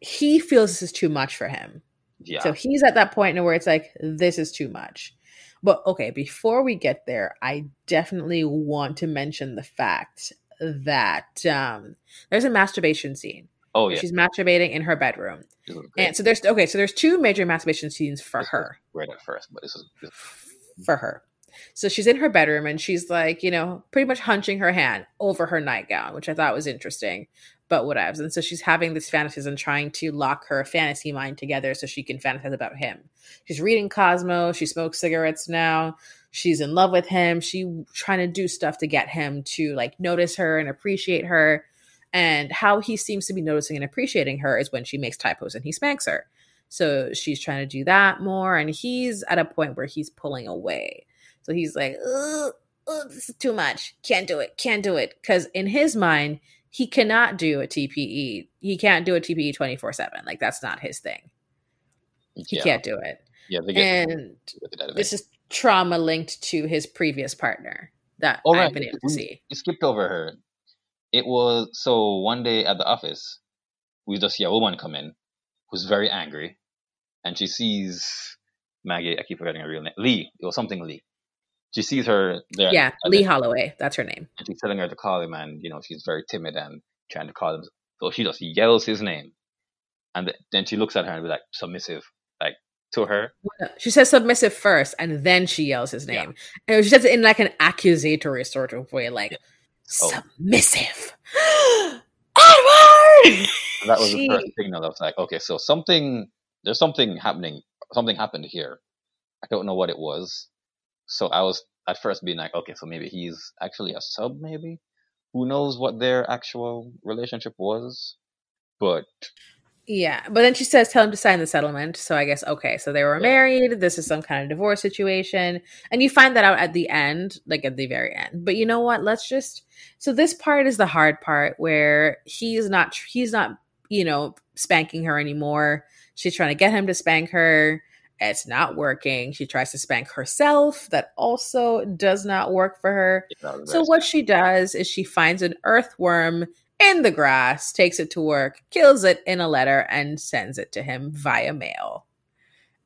he feels this is too much for him Yeah. So he's at that point where it's like, this is too much. But okay, before we get there, I definitely want to mention the fact that um, there's a masturbation scene. oh yeah. She's masturbating in her bedroom. This was great. And so there's okay, so there's two major masturbation scenes for This her. Right at first, but this is this, For her. So she's in her bedroom and she's like, you know, pretty much hunching her hand over her nightgown, which I thought was interesting, but whatevs. And so she's having this fantasies and trying to lock her fantasy mind together so she can fantasize about him. She's reading Cosmo. She smokes cigarettes now. She's in love with him. She trying to do stuff to get him to like notice her and appreciate her. And how he seems to be noticing and appreciating her is when she makes typos and he spanks her. So she's trying to do that more. And he's at a point where he's pulling away. So he's like, "Ugh, this is too much. Can't do it. Can't do it. Because in his mind, he cannot do a TPE. He can't do a TPE 24 7. Like, that's not his thing. He yeah. can't do it. Yeah, they get And with it out of this is trauma linked to his previous partner that All I've right, been able to see. You skipped over her. It was so one day at the office, we just see a woman come in who's very angry, and she sees Maggie. I keep forgetting her real name. Lee. It was something Lee. She sees her there. Yeah, and Lee Holloway. That's her name. and she's telling her to call him, and you know she's very timid and trying to call him. So she just yells his name, and th- then she looks at her and be like submissive, like to her. She says submissive first, and then she yells his Yeah. name. And she says it in like an accusatory sort of way, like Oh. submissive. Edward. That was She- the first signal. I was like, okay, so something, there's something happening. Something happened here. I don't know what it was. So I was at first being like, okay, so maybe he's actually a sub, maybe. Who knows what their actual relationship was? But Yeah, but then she says, "Tell him to sign the settlement." So I guess okay, so they were Yeah. married. This is some kind of divorce situation, and you find that out at the end, like at the very end. But you know what? Let's just. So this part is the hard part where he's not. He's not. You know, spanking her anymore. She's trying to get him to spank her. It's not working. She tries to spank herself. That also does not work for her. So what she does is she finds an earthworm in the grass, takes it to work, kills it in a letter, and sends it to him via mail.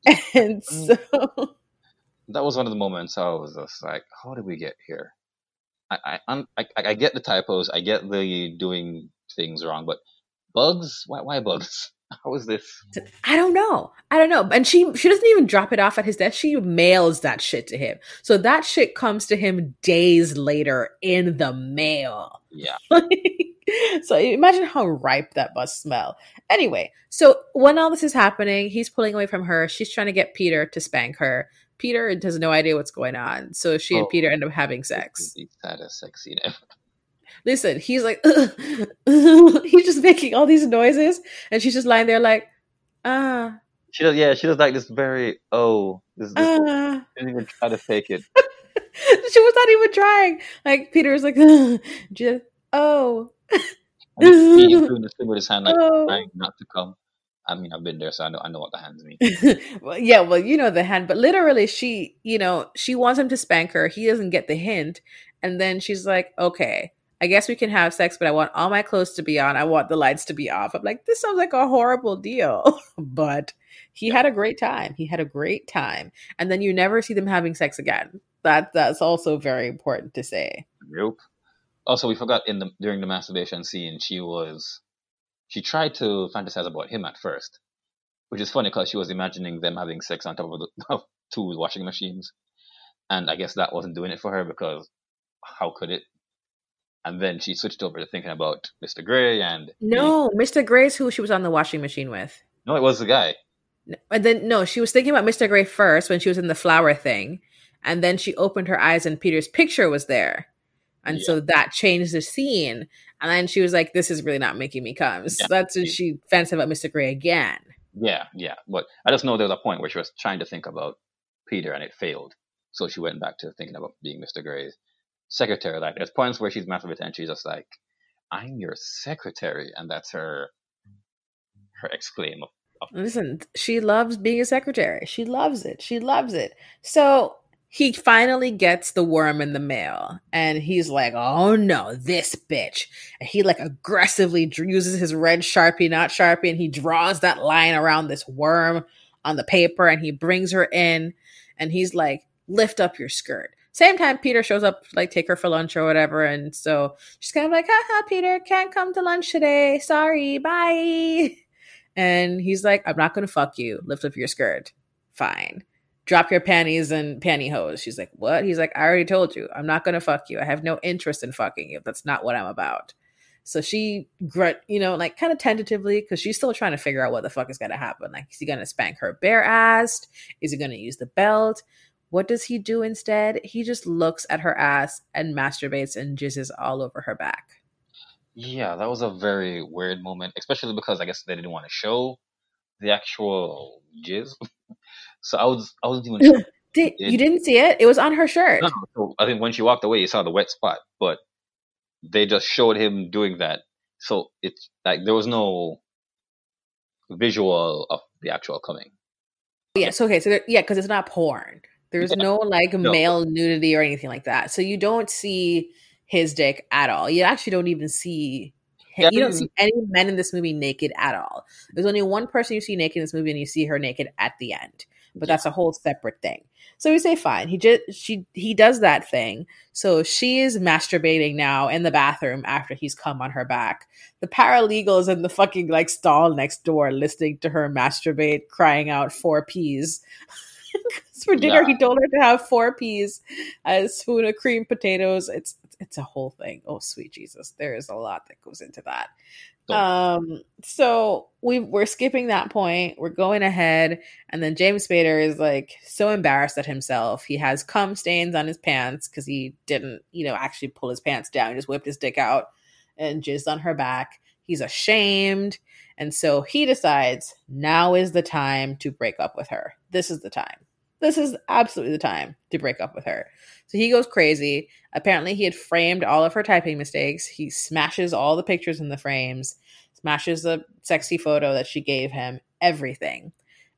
And mm. so that was one of the moments I was just like, how did we get here? I I, I, I get the typos, I get the doing things wrong, but bugs? Why, why bugs? How is this? I don't know. I don't know. And she she doesn't even drop it off at his desk. She mails that shit to him. So that shit comes to him days later in the mail. Yeah, so imagine how ripe that must smell. Anyway, so when all this is happening, he's pulling away from her. She's trying to get Peter to spank her. Peter has no idea what's going on. So she and Oh. Peter end up having is sex. the saddest sex scene ever. Listen, he's like, he's just making all these noises. And she's just lying there like, ah, She does, yeah, she does like this very, oh, this, this ah. didn't even try to fake it. she was not even trying. Like Peter was like, just, oh, he's doing this thing with his hand, like oh. trying not to come. I mean, I've been there, so I know, I know what the hands mean. well, yeah, well, you know the hand, but literally, she, you know, she wants him to spank her. He doesn't get the hint, and then she's like, "Okay, I guess we can have sex, but I want all my clothes to be on. I want the lights to be off." I'm like, this sounds like a horrible deal, but he had a great time. He had a great time, and then you never see them having sex again. That that's also very important to say. Nope. Also, we forgot in the during the masturbation scene, she was she tried to fantasize about him at first, which is funny because she was imagining them having sex on top of, the, of two washing machines, and I guess that wasn't doing it for her because how could it? And then she switched over to thinking about Mr. Grey and No, Mr. Grey's who she was on the washing machine with. no, it was the guy. And then no, she was thinking about Mr. Grey first when she was in the flower thing, and then she opened her eyes and Peter's picture was there, and so that changed the scene. And then she was like, "This is really not making me come." So Yeah. that's when she fancied about Mr. Grey again. Yeah, yeah. But I just know there was a point where she was trying to think about Peter and it failed. So she went back to thinking about being Mr. Grey's secretary. Like there's points where she's masturbating and she's just like, I'm your secretary and that's her her exclaim of, of Listen, she loves being a secretary. She loves it. She loves it. So he finally gets the worm in the mail and he's like, oh no, this bitch. And he like aggressively uses his red Sharpie, not Sharpie, and he draws that line around this worm on the paper and he brings her in and he's like, lift up your skirt. Same time, Peter shows up, like, take her for lunch or whatever. And so she's kind of like, haha, Peter, can't come to lunch today. Sorry, bye. And he's like, I'm not to fuck you. Lift up your skirt. Fine. Drop your panties and pantyhose. She's like, What? He's like, I already told you. I'm not going to fuck you. I have no interest in fucking you. That's not what I'm about. So she grunt, you know, like kind of tentatively, because she's still trying to figure out what the fuck is gonna happen. Like, is he gonna spank her bare ass? Is he gonna use the belt? What does he do instead? He just looks at her ass and masturbates and jizzes all over her back. Yeah, that was a very weird moment, especially because I guess they didn't want to show the actual jizz. so I was I wasn't even sure. Did, you didn't see it? It was on her shirt. No, so I think when she walked away, you saw the wet spot, but they just showed him doing that. So it's like there was no visual of the actual coming. Yes. Okay. So there, yeah, because it's not porn. There's yeah. no like no. male nudity or anything like that. So you don't see his dick at all. You actually don't even see. Him. You don't see any men in this movie naked at all. There's only one person you see naked in this movie, and you see her naked at the end. But yeah. that's a whole separate thing. So we say fine. He just she he does that thing. So she is masturbating now in the bathroom after he's come on her back. The paralegals in the fucking like stall next door listening to her masturbate, crying out four peas. For dinner, yeah. he told her to have four peas, a spoon of cream potatoes. It's it's a whole thing. Oh sweet Jesus, there is a lot that goes into that. Um, so we we're skipping that point. We're going ahead, and then James Spader is like so embarrassed at himself. He has cum stains on his pants because he didn't, you know, actually pull his pants down. He just whipped his dick out and jizzed on her back. He's ashamed, and so he decides now is the time to break up with her. This is the time. This is absolutely the time to break up with her. So he goes crazy. Apparently, he had framed all of her typing mistakes. He smashes all the pictures in the frames, smashes the sexy photo that she gave him, everything.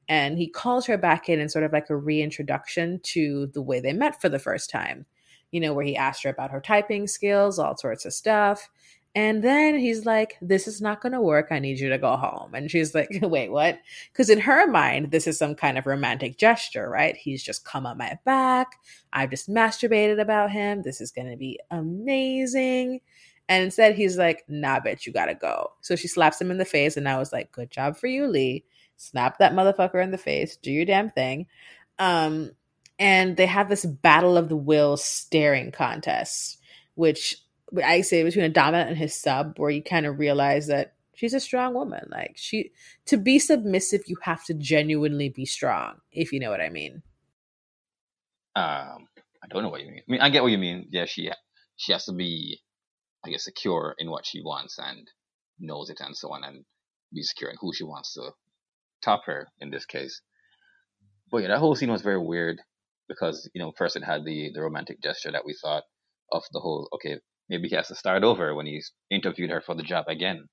And he calls her back in and sort of like a reintroduction to the way they met for the first time. You know, where he asked her about her typing skills, all sorts of stuff. And then he's like, This is not going to work. I need you to go home. And she's like, Wait, what? Because in her mind, this is some kind of romantic gesture, right? He's just come on my back. I've just masturbated about him. This is going to be amazing. And instead, he's like, Nah, bitch, you got to go. So she slaps him in the face. And I was like, Good job for you, Lee. Snap that motherfucker in the face. Do your damn thing. Um, and they have this battle of the will staring contest, which I say between a dominant and his sub, where you kind of realize that she's a strong woman. Like she to be submissive, you have to genuinely be strong, if you know what I mean. Um, I don't know what you mean. I mean, I get what you mean. Yeah, she she has to be, I guess, secure in what she wants and knows it and so on, and be secure in who she wants to top her in this case. But yeah, that whole scene was very weird because you know first it had the the romantic gesture that we thought of the whole okay maybe he has to start over when he's interviewed her for the job again.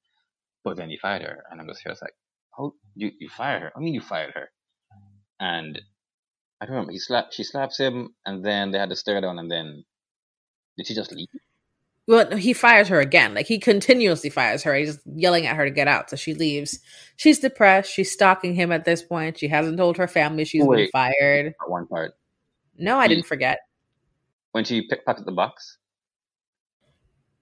But then he fired her, and I'm just here, it's like, oh, you you fired her? I mean, you fired her, and I don't remember. He slapped, she slaps him, and then they had to stare down, and then did she just leave? Well, he fires her again. Like he continuously fires her. He's yelling at her to get out, so she leaves. She's depressed. She's stalking him at this point. She hasn't told her family she's Wait, been fired. One part. No, I he, didn't forget. When she pickpocketed the box.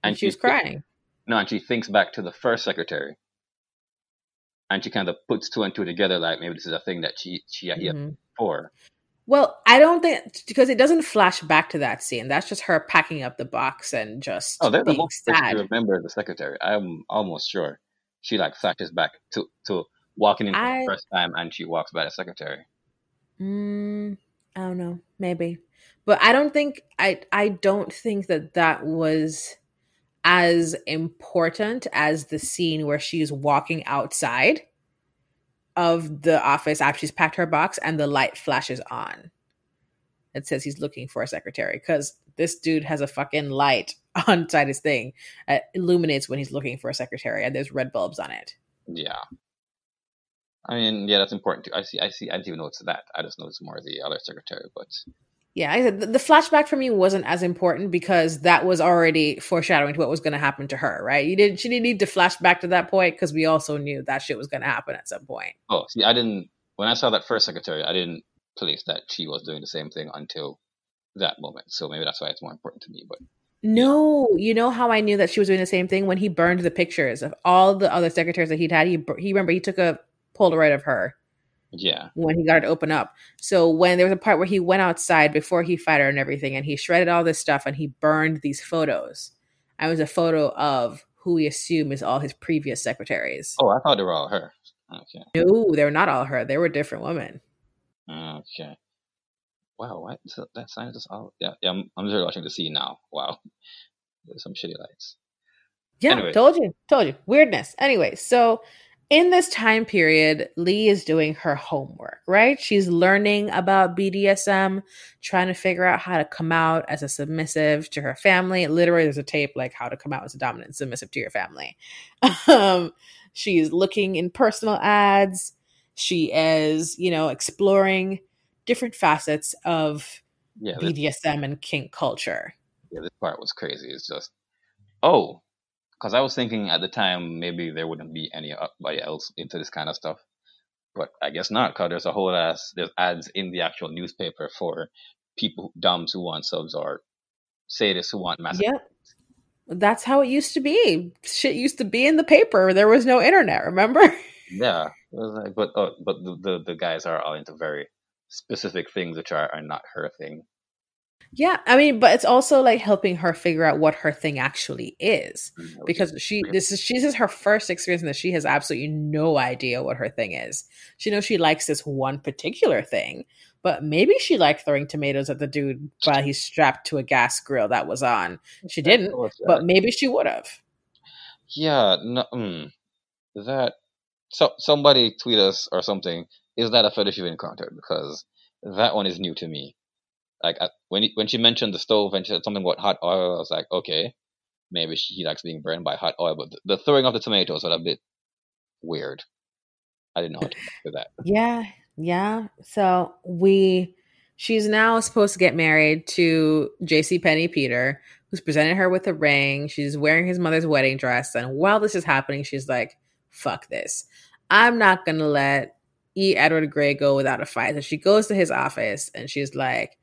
And, she was crying. No, and she thinks back to the first secretary, and she kind of puts two and two together, like maybe this is a thing that she she had mm-hmm. before. Well, I don't think because it doesn't flash back to that scene. That's just her packing up the box and just oh, there's being a sad. remember the secretary. I'm almost sure she like flashes back to to walking in I, the first time, and she walks by the secretary. Mm, I don't know, maybe, but I don't think I I don't think that that was as important as the scene where she's walking outside of the office after she's packed her box and the light flashes on. It says he's looking for a secretary because this dude has a fucking light on inside his thing. It illuminates when he's looking for a secretary and there's red bulbs on it. Yeah. I mean, yeah, that's important too. I see, I see, I didn't even notice that. I just noticed more the other secretary, but yeah, the, the flashback for me wasn't as important because that was already foreshadowing to what was going to happen to her, right? You didn't. She didn't need to flash back to that point because we also knew that shit was going to happen at some point. Oh, see, I didn't. when I saw that first secretary, I didn't place that she was doing the same thing until that moment. So maybe that's why it's more important to me. But no, you know how I knew that she was doing the same thing when he burned the pictures of all the other secretaries that he'd had. He he remember he took a Polaroid of her. Yeah. When he got it to open up. So when there was a part where he went outside before he fired her and everything, and he shredded all this stuff and he burned these photos. I was a photo of who we assume is all his previous secretaries. Oh, I thought they were all her. Okay. No, they were not all her. They were different women. Okay. Wow, what? So that sign is all. Oh, yeah, yeah. I'm, I'm just watching the scene now. Wow, there's some shitty lights. Yeah, anyway. told you, told you. Weirdness. Anyway, so in this time period, Lee is doing her homework, right? She's learning about BDSM, trying to figure out how to come out as a submissive to her family. Literally, there's a tape like how to come out as a dominant submissive to your family. um, she's looking in personal ads. She is, you know, exploring different facets of yeah, this, BDSM and kink culture. Yeah, this part was crazy. It's just, oh, because I was thinking at the time maybe there wouldn't be anybody uh, else into this kind of stuff, but I guess not. Because there's a whole ass there's ads in the actual newspaper for people doms who want subs or sadists who want massive. Yep. That's how it used to be. Shit used to be in the paper. There was no internet. Remember? Yeah, like, but oh, but the, the the guys are all into very specific things which are, are not her thing. Yeah, I mean, but it's also like helping her figure out what her thing actually is because she this is she is her first experience that she has absolutely no idea what her thing is. She knows she likes this one particular thing, but maybe she liked throwing tomatoes at the dude while he's strapped to a gas grill that was on. She didn't, but maybe she would have. Yeah, no, mm, that so somebody tweet us or something. Is that a fetish you've encountered? Because that one is new to me. Like when when she mentioned the stove and she said something about hot oil, I was like, okay, maybe she likes being burned by hot oil. But the, the throwing of the tomatoes was a bit weird. I didn't know how to do that. Yeah, yeah. So we, she's now supposed to get married to J.C. Penny Peter, who's presented her with a ring. She's wearing his mother's wedding dress, and while this is happening, she's like, "Fuck this! I'm not gonna let E. Edward Grey go without a fight. So she goes to his office and she's like,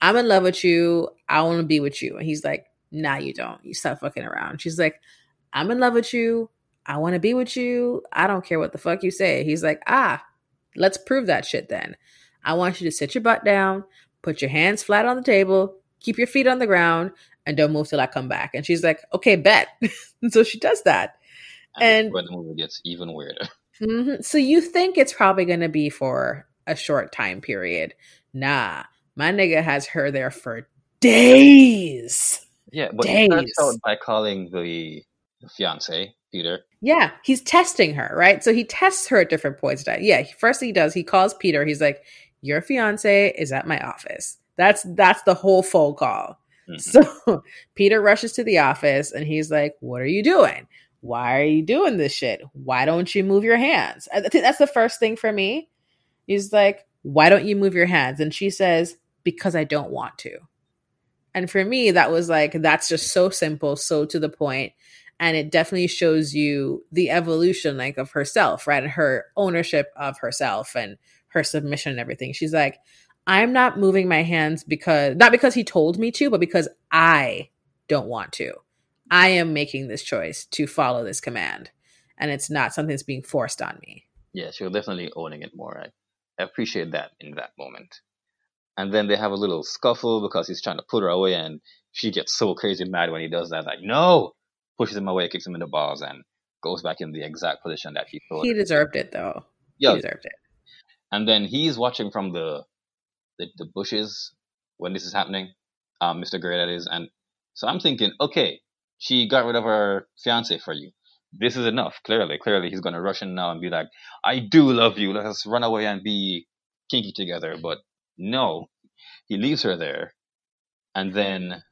I'm in love with you. I want to be with you. And he's like, Nah, you don't. You stop fucking around. She's like, I'm in love with you. I want to be with you. I don't care what the fuck you say. He's like, Ah, let's prove that shit then. I want you to sit your butt down, put your hands flat on the table, keep your feet on the ground, and don't move till I come back. And she's like, Okay, bet. and so she does that. And, and the movie gets even weirder. Mm-hmm. So you think it's probably going to be for a short time period. Nah, my nigga has her there for days. Yeah, but days. he starts out by calling the, the fiance, Peter. Yeah, he's testing her, right? So he tests her at different points. Yeah, first he does, he calls Peter. He's like, Your fiance is at my office. That's that's the whole phone call. Mm-hmm. So Peter rushes to the office and he's like, What are you doing? why are you doing this shit? Why don't you move your hands? I think that's the first thing for me. He's like, why don't you move your hands? And she says, because I don't want to. And for me, that was like, that's just so simple, so to the point. And it definitely shows you the evolution, like of herself, right? And her ownership of herself and her submission and everything. She's like, I'm not moving my hands because, not because he told me to, but because I don't want to. I am making this choice to follow this command, and it's not something that's being forced on me. She was definitely owning it more. I appreciate that in that moment. And then they have a little scuffle because he's trying to put her away, and she gets so crazy mad when he does that. Like, no! Pushes him away, kicks him in the balls, and goes back in the exact position that he thought. He deserved it, though. Yeah, he deserved it. And then he's watching from the the, the bushes when this is happening, um, Mr. Grey, that is. And so I'm thinking, okay, she got rid of her fiance for you. This is enough. Clearly, clearly, he's gonna rush in now and be like, "I do love you. Let us run away and be kinky together." But no, he leaves her there, and then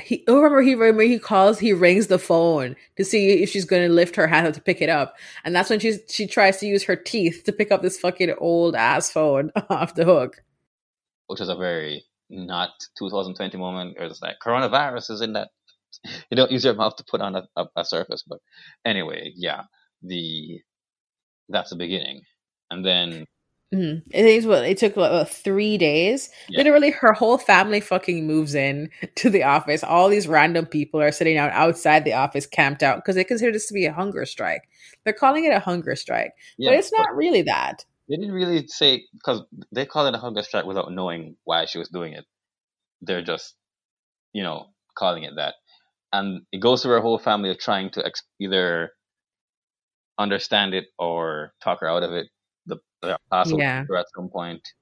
he oh, remember he remember he calls he rings the phone to see if she's going to lift her hand up to pick it up and that's when she's she tries to use her teeth to pick up this fucking old ass phone off the hook which is a very not 2020 moment or it's like coronavirus is in that you don't use your mouth to put on a, a, a surface. But anyway, yeah, the that's the beginning, and then Mm-hmm. It, is what, it took what, three days. Yeah. Literally, her whole family fucking moves in to the office. All these random people are sitting out outside the office, camped out because they consider this to be a hunger strike. They're calling it a hunger strike, Yeah, but it's but not really that. they didn't really say because they call it a hunger strike without knowing why she was doing it. They're just, you know, calling it that, and it goes through her whole family of trying to ex- either understand it or talk her out of it. The, the apostle Yeah. at some point.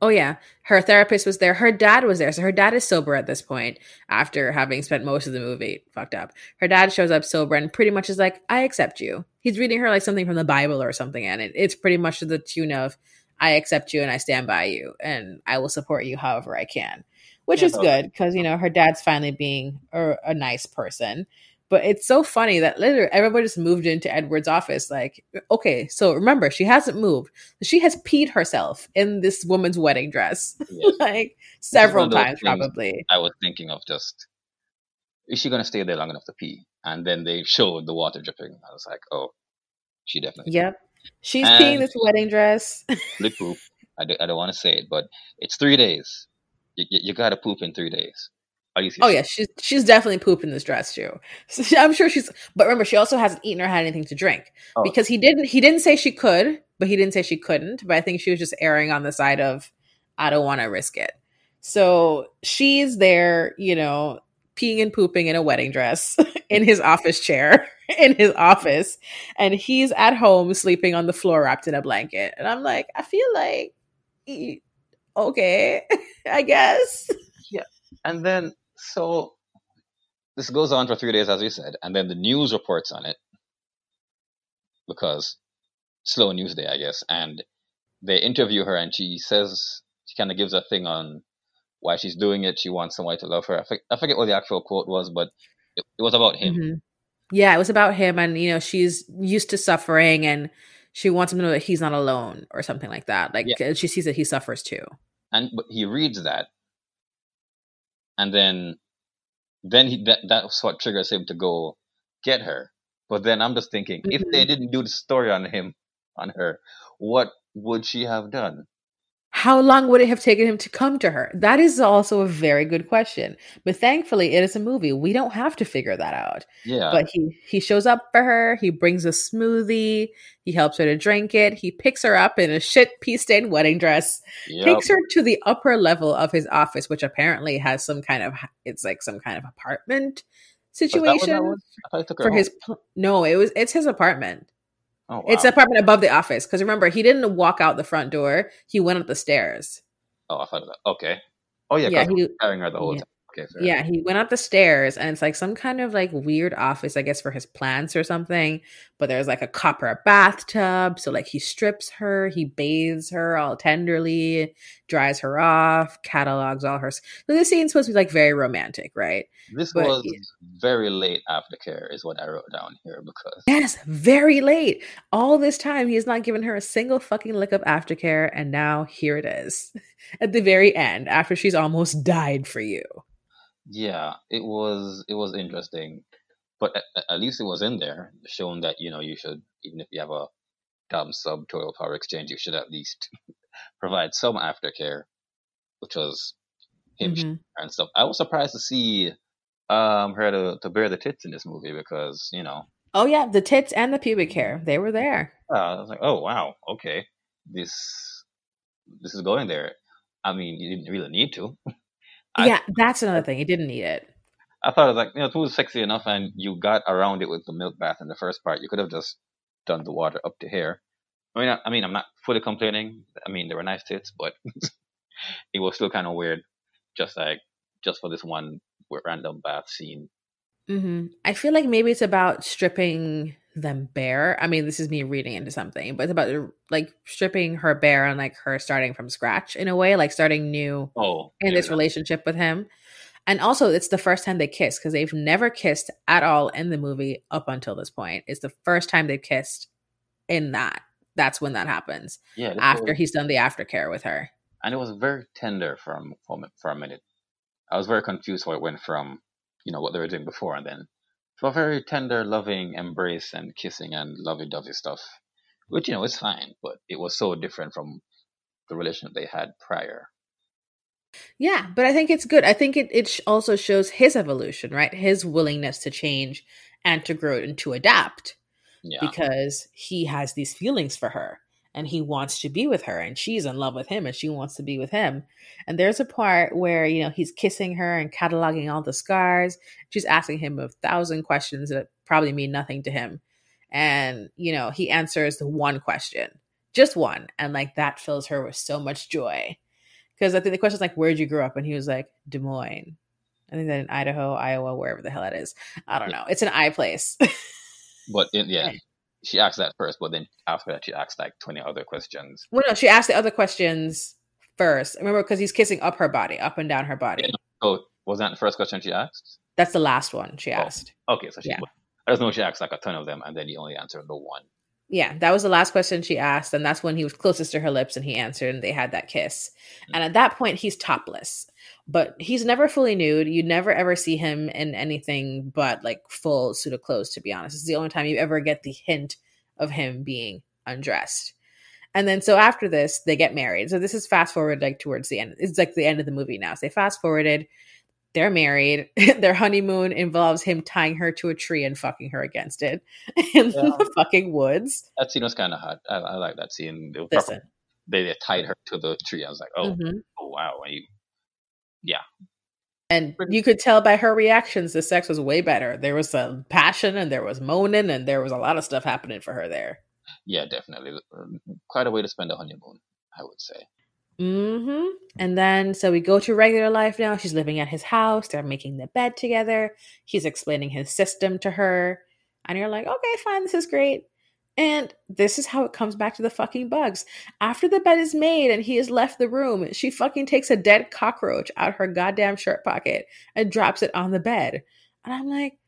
Oh yeah, her therapist was there. Her dad was there, so her dad is sober at this point after having spent most of the movie fucked up. Her dad shows up sober and pretty much is like, "I accept you." He's reading her like something from the Bible or something, and it, it's pretty much to the tune of, "I accept you and I stand by you, and I will support you however I can," which Yeah, is good because you know her dad's finally being a, a nice person. But it's so funny that literally everybody just moved into Edward's office. Like, okay, so remember, she hasn't moved. She has peed herself in this woman's wedding dress, Yeah. like This is one several times, probably. I was thinking of just is she gonna stay there long enough to pee? And then they showed the water dripping. I was like, oh, she definitely Yep. She's peeing this wedding dress. fully poop. I, do, I don't want to say it, but it's three days. You, you, got to poop in three days. Oh yeah, she's she's definitely pooping this dress too. So she- I'm sure she's. But remember, she also hasn't eaten or had anything to drink Oh. because he didn't. He didn't say she could, but he didn't say she couldn't. But I think she was just erring on the side of I don't want to risk it. So she's there, you know, peeing and pooping in a wedding dress in his office chair in his office, and he's at home sleeping on the floor wrapped in a blanket. And I'm like, I feel like, okay, I guess. Yeah. And then, so this goes on for three days, as we said, and then the news reports on it because slow news day, I guess. And they interview her, and she says she kind of gives a thing on why she's doing it. She wants somebody to love her. I, for, I forget what the actual quote was, but it, it was about him. Mhm. Yeah, it was about him, and you know, she's used to suffering, and she wants him to know that he's not alone, or something like that. Like Yeah. she sees that he suffers too. And but he reads that, and then then he that that's what triggers him to go get her. But then I'm just thinking, if they mm-hmm. didn't do the story on him, on her, what would she have done? How long would it have taken him to come to her? That is also a very good question. But thankfully, it is a movie. We don't have to figure that out. Yeah, But he he shows up for her. He brings a smoothie. He helps her to drink it. He picks her up in a shit pea stained wedding dress. yep. takes her to the upper level of his office, which apparently has some kind of it's like some kind of apartment Was that that situation? I took her for home. his. No, it was it's his apartment. Oh, wow. It's the apartment above the office because remember he didn't walk out the front door. He went up the stairs. oh, I thought of that. Okay. Oh yeah, Yeah, he carrying her the whole yeah. time. Okay, fair yeah he went up the stairs and it's like some kind of like weird office I guess for his plants or something. But there's like a copper bathtub, so like he strips her, he bathes her all tenderly, dries her off, catalogs all her. So this scene's supposed to be like very romantic, right? This But was very late aftercare, is what I wrote down here because Yes, very late. All this time, he has not given her a single fucking lick of aftercare, and now here it is at the very end after she's almost died for you. Yeah, it was it was interesting, but at, at least it was in there, showing that you know you should even if you have a dumb sub total power exchange, you should at least provide some aftercare, which was him Mhm. and stuff. I was surprised to see um her to, to bear the tits in this movie because you know Oh yeah, the tits and the pubic hair, they were there. uh, I was like, oh wow, okay, this this is going there. I mean, you didn't really need to. I yeah, that's another thing. He didn't need it. I thought it was like, you know, it was sexy enough and you got around it with the milk bath in the first part. You could have just done the water up to here. I mean, I, I mean, I'm not fully complaining. I mean, there were nice tits, but it was still kind of weird. Just like, just for this one random bath scene. Mm-hmm. I feel like maybe it's about stripping them bare. I mean, this is me reading into something, but it's about like stripping her bare and like her starting from scratch in a way, like starting new Oh, in yeah, this relationship with him. And also, it's the first time they kiss because they've never kissed at all in the movie up until this point. It's the first time they've kissed in that. That's when that happens yeah, after he's done the aftercare with her. and it was very tender from for, a- for a minute. I was very confused how it went from, you know, what they were doing before and then a very tender, loving embrace and kissing and lovey-dovey stuff which you know is fine, but it was so different from the relationship they had prior. Yeah, but I think it's good. I think it it also shows his evolution, right? His willingness to change and to grow and to adapt. Yeah. Because he has these feelings for her and he wants to be with her and she's in love with him and she wants to be with him. And there's a part where, you know, he's kissing her and cataloging all the scars. She's asking him a thousand questions that probably mean nothing to him. And, you know, he answers the one question, just one. And like that fills her with so much joy. Because I think the question is like, where'd you grow up? And he was like, Des Moines. I think that in Idaho, Iowa, wherever the hell that is I don't know. It's an I place. but in, yeah, she asked that first, but then after that, she asked like 20 other questions. Well, no, she asked the other questions first. Remember, because he's kissing up her body, up and down her body. Yeah, so was that the first question she asked? That's the last one she oh, asked. Oh, okay, so she, yeah. I just know she asked like a ton of them, and then he only answered the one. Yeah, that was the last question she asked, and that's when he was closest to her lips, and he answered, and they had that kiss. Mm-hmm. And at that point, he's topless, but he's never fully nude. You never ever see him in anything but like full suit of clothes. To be honest, it's the only time you ever get the hint of him being undressed. And then so after this, they get married. So this is fast forward like towards the end. It's like the end of the movie now. So they fast forwarded they're married. Their honeymoon involves him tying her to a tree and fucking her against it in yeah. the fucking woods. That scene was kind of hot. I, I, like that scene. Listen. They, they, tied her to the tree. I was like, oh, mm-hmm. oh wow. You, yeah. And you could tell by her reactions, the sex was way better. There was some passion and there was moaning and there was a lot of stuff happening for her there. Yeah, definitely. Quite a way to spend a honeymoon, I would say. Mm-hmm. And then so we go to regular life now. She's living at his house. They're making the bed together. He's explaining his system to her. And you're like, okay, fine, this is great. And this is how it comes back to the fucking bugs. After the bed is made and he has left the room, she fucking takes a dead cockroach out her goddamn shirt pocket and drops it on the bed. And I'm like,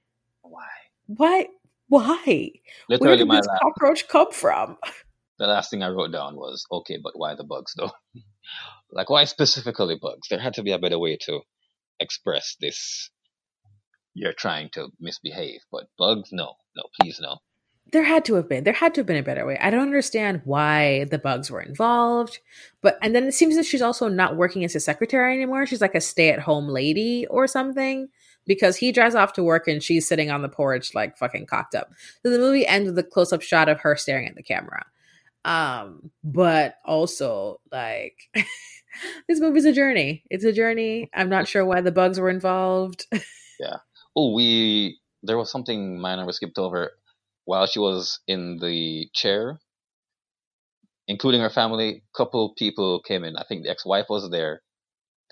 why? Why? Why? Literally, Where did my this cockroach come from? The last thing I wrote down was, okay, but why the bugs though? Like, why specifically bugs? There had to be a better way to express this. You're trying to misbehave, but bugs, no, no, please, no. There had to have been. There had to have been a better way. I don't understand why the bugs were involved, but and then it seems that she's also not working as a secretary anymore. She's like a stay-at-home lady or something because he drives off to work and she's sitting on the porch like fucking cocked up. So the movie ends with a close-up shot of her staring at the camera. Um, but also like this movie's a journey. It's a journey. I'm not sure why the bugs were involved. yeah. Oh, we there was something minor we skipped over while she was in the chair, including her family. Couple people came in. I think the ex-wife was there,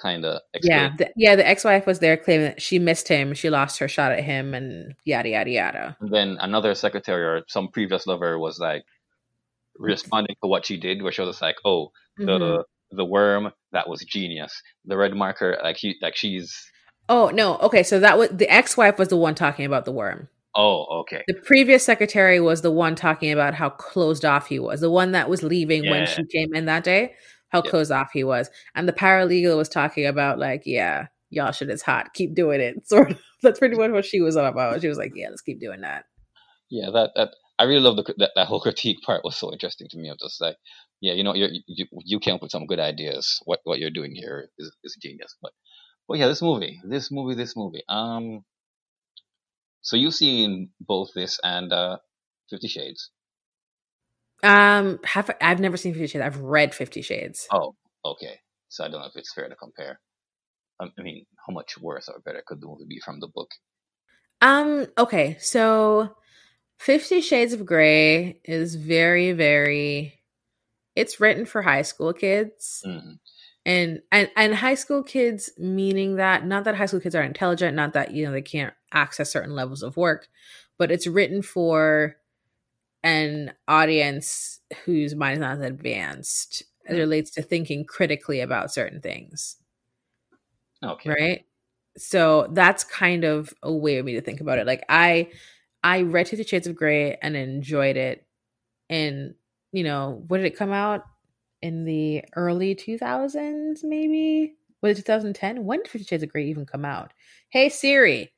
kind of. Yeah, the, yeah. The ex-wife was there, claiming that she missed him. She lost her shot at him, and yada yada yada. And then another secretary or some previous lover was like responding to what she did, where she was like, "Oh, the mm-hmm. the worm that was genius. The red marker like he like she's oh no okay so that was the ex-wife was the one talking about the worm. Oh okay. The previous secretary was the one talking about how closed off he was the one that was leaving yeah. when she came in that day how yeah. closed off he was. And the paralegal was talking about like yeah y'all shit is hot keep doing it sort of. That's pretty much what she was all about. She was like yeah let's keep doing that. Yeah that that I really love the that, that whole critique part was so interesting to me. Of just like, yeah, you know, you you you came up with some good ideas. What what you're doing here is is genius. But but yeah, this movie, this movie, this movie. Um, so you've seen both this and uh, Fifty Shades. Um, have I've never seen Fifty Shades. I've read Fifty Shades. Oh, okay. So I don't know if it's fair to compare. Um, I mean, how much worse or better could the movie be from the book? Um. Okay. So Fifty Shades of Grey is very, very. It's written for high school kids, mm-hmm. and and and high school kids meaning that not that high school kids are intelligent, not that you know they can't access certain levels of work, but it's written for an audience whose mind is not as advanced as mm. relates to thinking critically about certain things. Okay. Right. So that's kind of a way of me to think about it. Like I I read Fifty Shades of Grey and enjoyed it. And you know, what did it come out in the early 2000s? Maybe was it 2010? When did Fifty Shades of Grey even come out? Hey Siri,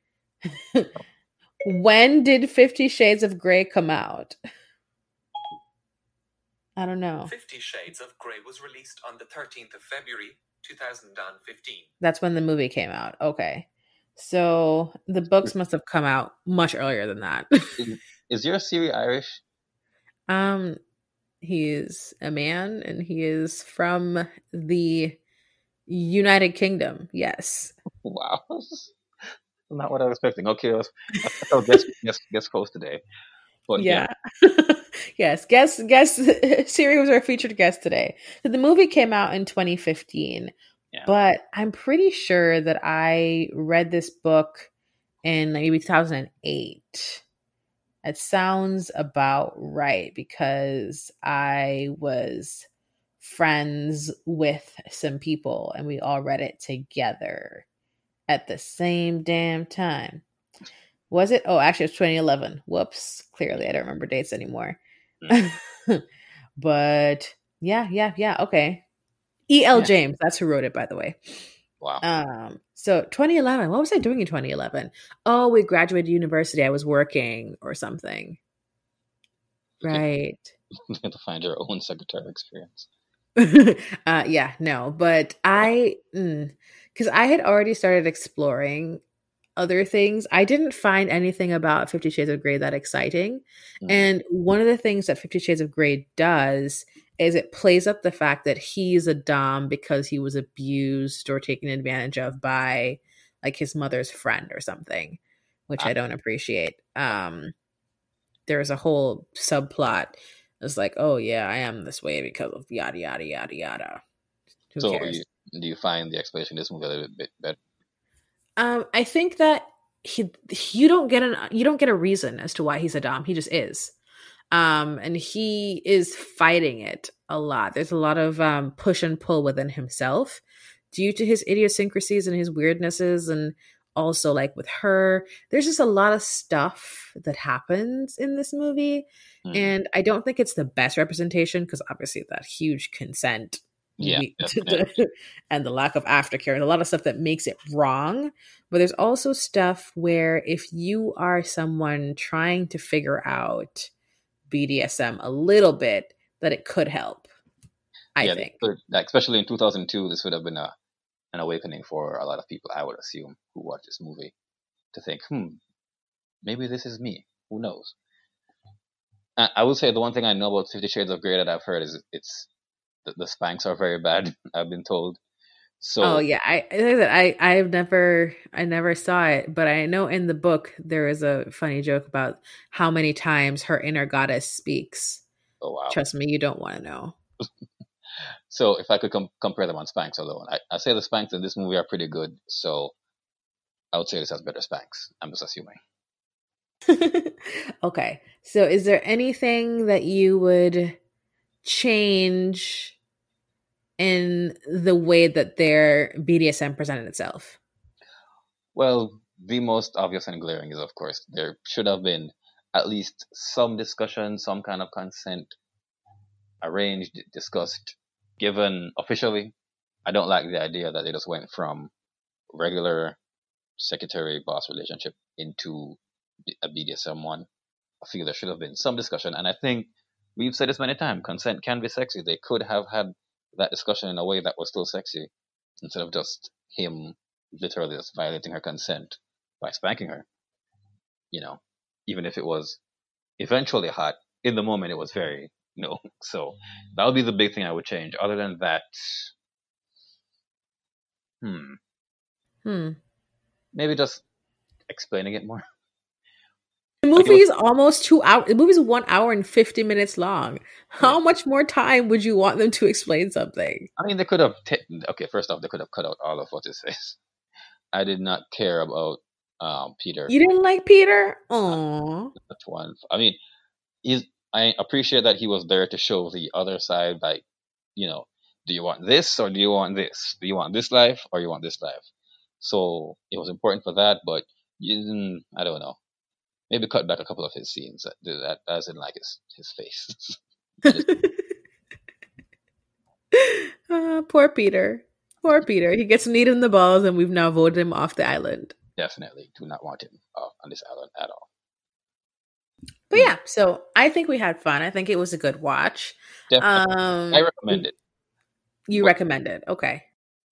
when did Fifty Shades of Grey come out? I don't know. Fifty Shades of Grey was released on the 13th of February 2015. That's when the movie came out. Okay. So the books must have come out much earlier than that. Is, is your Siri Irish? um he is a man and he is from the United Kingdom. Yes. Wow. Not what I was expecting. Okay, I was, I guest, guest, guest host today. But yeah, Yeah. yes. Guest guest Siri was our featured guest today. So the movie came out in 2015. Yeah. But I'm pretty sure that I read this book in maybe 2008. It sounds about right because I was friends with some people and we all read it together at the same damn time. Was it? Oh, actually, it was 2011. Whoops. Clearly, I don't remember dates anymore. Hmm. but yeah, yeah, yeah. Okay. E.L. Yeah. James. That's who wrote it, by the way. wow. Um, so 2011. What was I doing in 2011? Oh, we graduated university. I was working or something. Right. you have to find your own secretary experience. uh, yeah, no, but I, because I had already started exploring other things. I didn't find anything about Fifty Shades of Grey that exciting. Mm. And one of the things that Fifty Shades of Grey does is it plays up the fact that he's a Dom because he was abused or taken advantage of by like his mother's friend or something, which I Ah. don't appreciate. Um, there's a whole subplot. It's like, oh yeah, I am this way because of yada yada yada yada. Who So you, do you find the explanation of this movie a little bit better? Um, I think that he you don't get an you don't get a reason as to why he's a dom. He just is. Um, and he is fighting it a lot. There's a lot of um push and pull within himself due to his idiosyncrasies and his weirdnesses and also like with her. There's just a lot of stuff that happens in this movie. Hmm. And I don't think it's the best representation because obviously that huge consent Yeah, and the lack of aftercare and a lot of stuff that makes it wrong. But there's also stuff where if you are someone trying to figure out BDSM a little bit, that it could help. I yeah, think. like, especially in 2002, this would have been a an awakening for a lot of people. I would assume who watch this movie to think, hmm, maybe this is me. Who knows? I, I will say the one thing I know about Fifty Shades of Grey that I've heard is it's the, the spanks are very bad. I've been told. So oh yeah, I like I said, I I've never I never saw it, but I know in the book there is a funny joke about how many times her inner goddess speaks. oh wow. Trust me, you don't want to know. So if I could com- compare them on spanks alone, I, I say the spanks in this movie are pretty good. So I would say this has better spanks. I'm just assuming. okay. So is there anything that you would change in the way that their BDSM presented itself? Well, the most obvious and glaring is, of course, there should have been at least some discussion, some kind of consent arranged, discussed, given officially. I don't like the idea that they just went from regular secretary boss relationship into a BDSM one. I feel there should have been some discussion, and I think we've said this many times. Consent can be sexy. They could have had that discussion in a way that was still sexy, instead of just him literally just violating her consent by spanking her. You know, even if it was eventually hot, in the moment it was very you no. So that would be the big thing I would change. Other than that, hmm, Hmm. maybe just explaining it more. The Like it movie is almost two hours. The movie is one hour and 50 minutes long. How much more time would you want them to explain something? I mean, they could have. ta okay, first off, they could have cut out all of what it says. I did not care about um, Peter. You didn't like Peter? Aww. That one. I mean, he's. I appreciate that he was there to show the other side. Like, you know, do you want this or do you want this? Do you want this life or you want this life? So it was important for that, but you didn't. I don't know. Maybe cut back a couple of his scenes that that as in like his his face. Ah, poor Peter. Poor Peter. He gets kneed in the balls, and we've now voted him off the island. Definitely do not want him uh, on this island at all. But yeah, so I think we had fun. I think it was a good watch. Definitely, Um, I recommend it. You But- recommend it? Okay.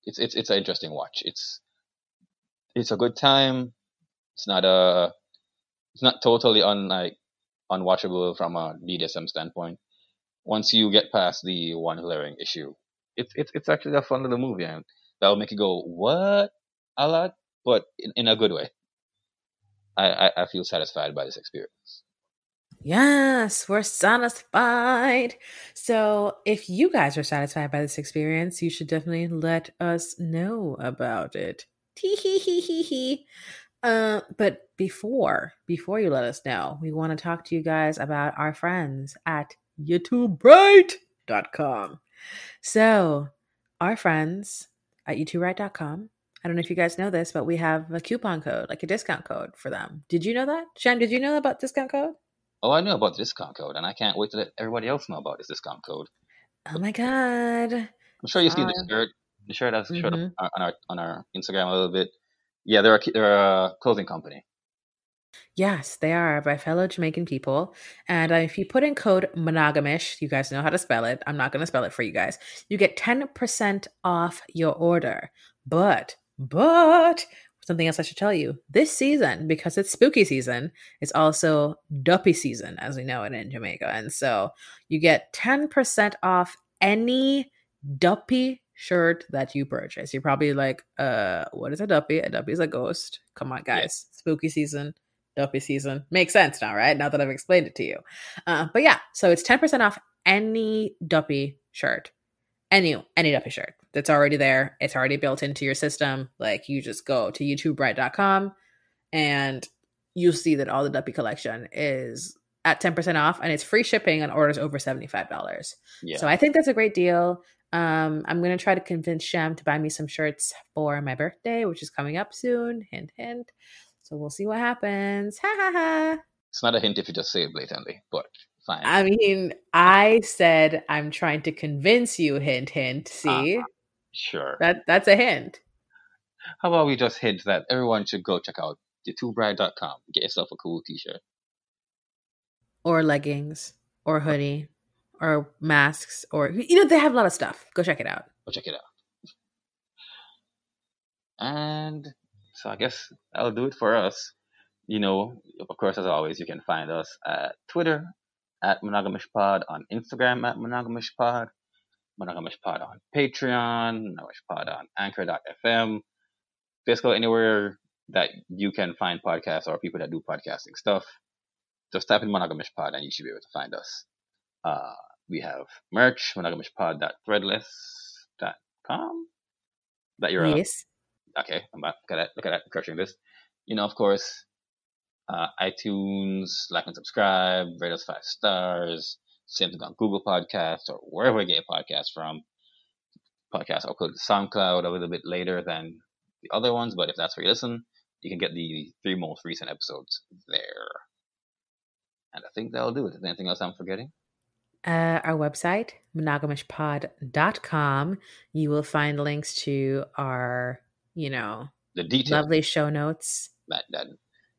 It's it's it's an interesting watch. It's it's a good time. It's not a it's not totally unlike unwatchable from a BDSM standpoint. Once you get past the one glaring issue, it's it's it's actually a fun little movie, and that'll make you go what a lot, but in, in a good way. I, I I feel satisfied by this experience. Yes, we're satisfied. So, if you guys are satisfied by this experience, you should definitely let us know about it. Tee hee hee hee hee. Uh, but before before you let us know, we want to talk to you guys about our friends at YouTubeBright.com. So, our friends at YouTubeBright.com. I don't know if you guys know this, but we have a coupon code, like a discount code for them. Did you know that? Sham, did you know about discount code? Oh, I know about the discount code, and I can't wait to let everybody else know about this discount code. Oh my god. I'm sure you see the Fine. shirt. The shirt has showed Mhm. up on our on our Instagram a little bit. Yeah, they're a they're a clothing company. Yes, they are by fellow Jamaican people. And uh, if you put in code monogamish, you guys know how to spell it. I'm not going to spell it for you guys. You get 10% off your order. But, but, something else I should tell you this season, because it's spooky season, it's also duppy season, as we know it in Jamaica. And so you get 10% off any duppy shirt that you purchase. You're probably like, uh, what is a duppy? A duppy is a ghost. Come on, Yeah. guys. Spooky season duppy season. Makes sense now, right? Now that I've explained it to you. Uh, but yeah, so it's 10% off any duppy shirt. Any any duppy shirt that's already there. It's already built into your system. Like you just go to youtubebright.com and you'll see that all the duppy collection is at 10% off and it's free shipping on orders over $75. Yeah, So I think that's a great deal. Um, I'm gonna try to convince Sham to buy me some shirts for my birthday, which is coming up soon. Hint, hint. So we'll see what happens. Ha ha ha. it's not a hint if you just say it blatantly, but fine. I mean, I said I'm trying to convince you. Hint, hint. See, sure. that that's a hint. How about we just hint that everyone should go check out the2bride.com. Get yourself a cool T-shirt. Or leggings, or hoodie, or masks, or you know they have a lot of stuff. Go check it out. Go check it out. And so I guess that'll do it for us. You know, of course, as always, you can find us at Twitter at monogamishpod, on Instagram at monogamishpod, monogamishpod on Patreon, monogamishpod on Anchor.fm, basically anywhere that you can find podcasts or people that do podcasting stuff. Just type in monogamishpod and you should be able to find us. Uh, we have merch, monogamishpod.threadless.com. That you're Yes. okay, I'm back. Look at that. Look at that. Crushing this. You know, of course, uh, iTunes, like and subscribe, rate us five stars. Same thing on Google Podcasts or wherever you get your podcast from. Podcast I'll put SoundCloud a little bit later than the other ones, but if that's where you listen, you can get the three most recent episodes there. And I think that'll do it. Is there anything else I'm forgetting? Uh, our website, monogamishpod.com. You will find links to our, you know, The details lovely show notes. that, that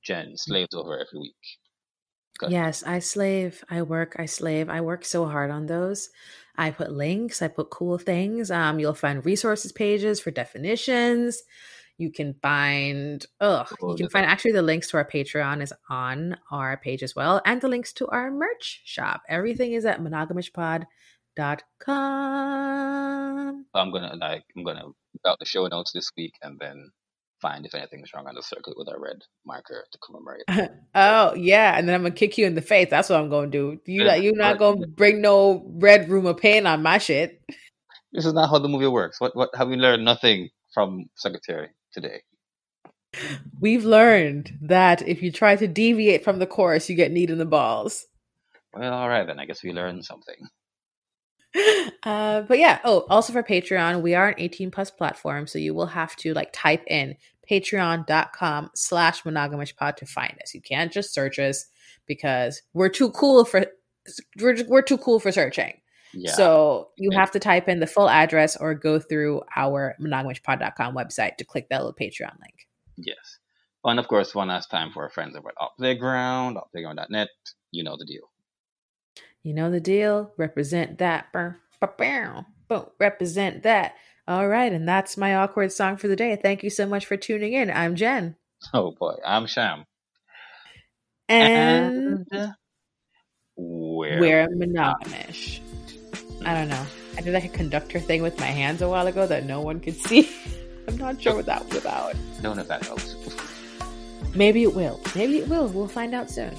Jen slaves over every week. Good. Yes, I slave, I work, I slave. I work so hard on those. I put links, I put cool things. Um, you'll find resources pages for definitions. You can find ugh, Oh, you can find actually the links to our Patreon is on our page as well, and the links to our merch shop. Everything is at monogamishpod.com. I'm gonna like I'm gonna put out the show notes this week and then find if anything's wrong on the circle with a red marker to commemorate. oh yeah, and then I'm gonna kick you in the face. That's what I'm gonna do. You Yeah, not you not but- gonna bring no red room of pain on my shit. This is not how the movie works. What what have we learned nothing from Secretary today? We've learned that if you try to deviate from the course, you get kneed in the balls. Well, all right then. I guess we learned something. Uh, but yeah. Oh, also for Patreon, we are an 18 plus platform, so you will have to like type in patreon.com slash monogamish pod to find us. You can't just search us because we're too cool for we're, we're too cool for searching. Yeah. So you have to type in the full address or go through our monogamishpod.com website to click that little Patreon link. yes. And of course, one last time for our friends over at Up Playground, uplayground.net. You know the deal. You know the deal. Represent that. Boom. Represent that. All right. And that's my awkward song for the day. Thank you so much for tuning in. I'm Jen. Oh boy, I'm Sham. And, And uh, we're, we're monogamous. I don't know. I did like a conductor thing with my hands a while ago that no one could see. I'm not sure what that was about. don't know if that helps. Maybe it will. Maybe it will. We'll find out soon.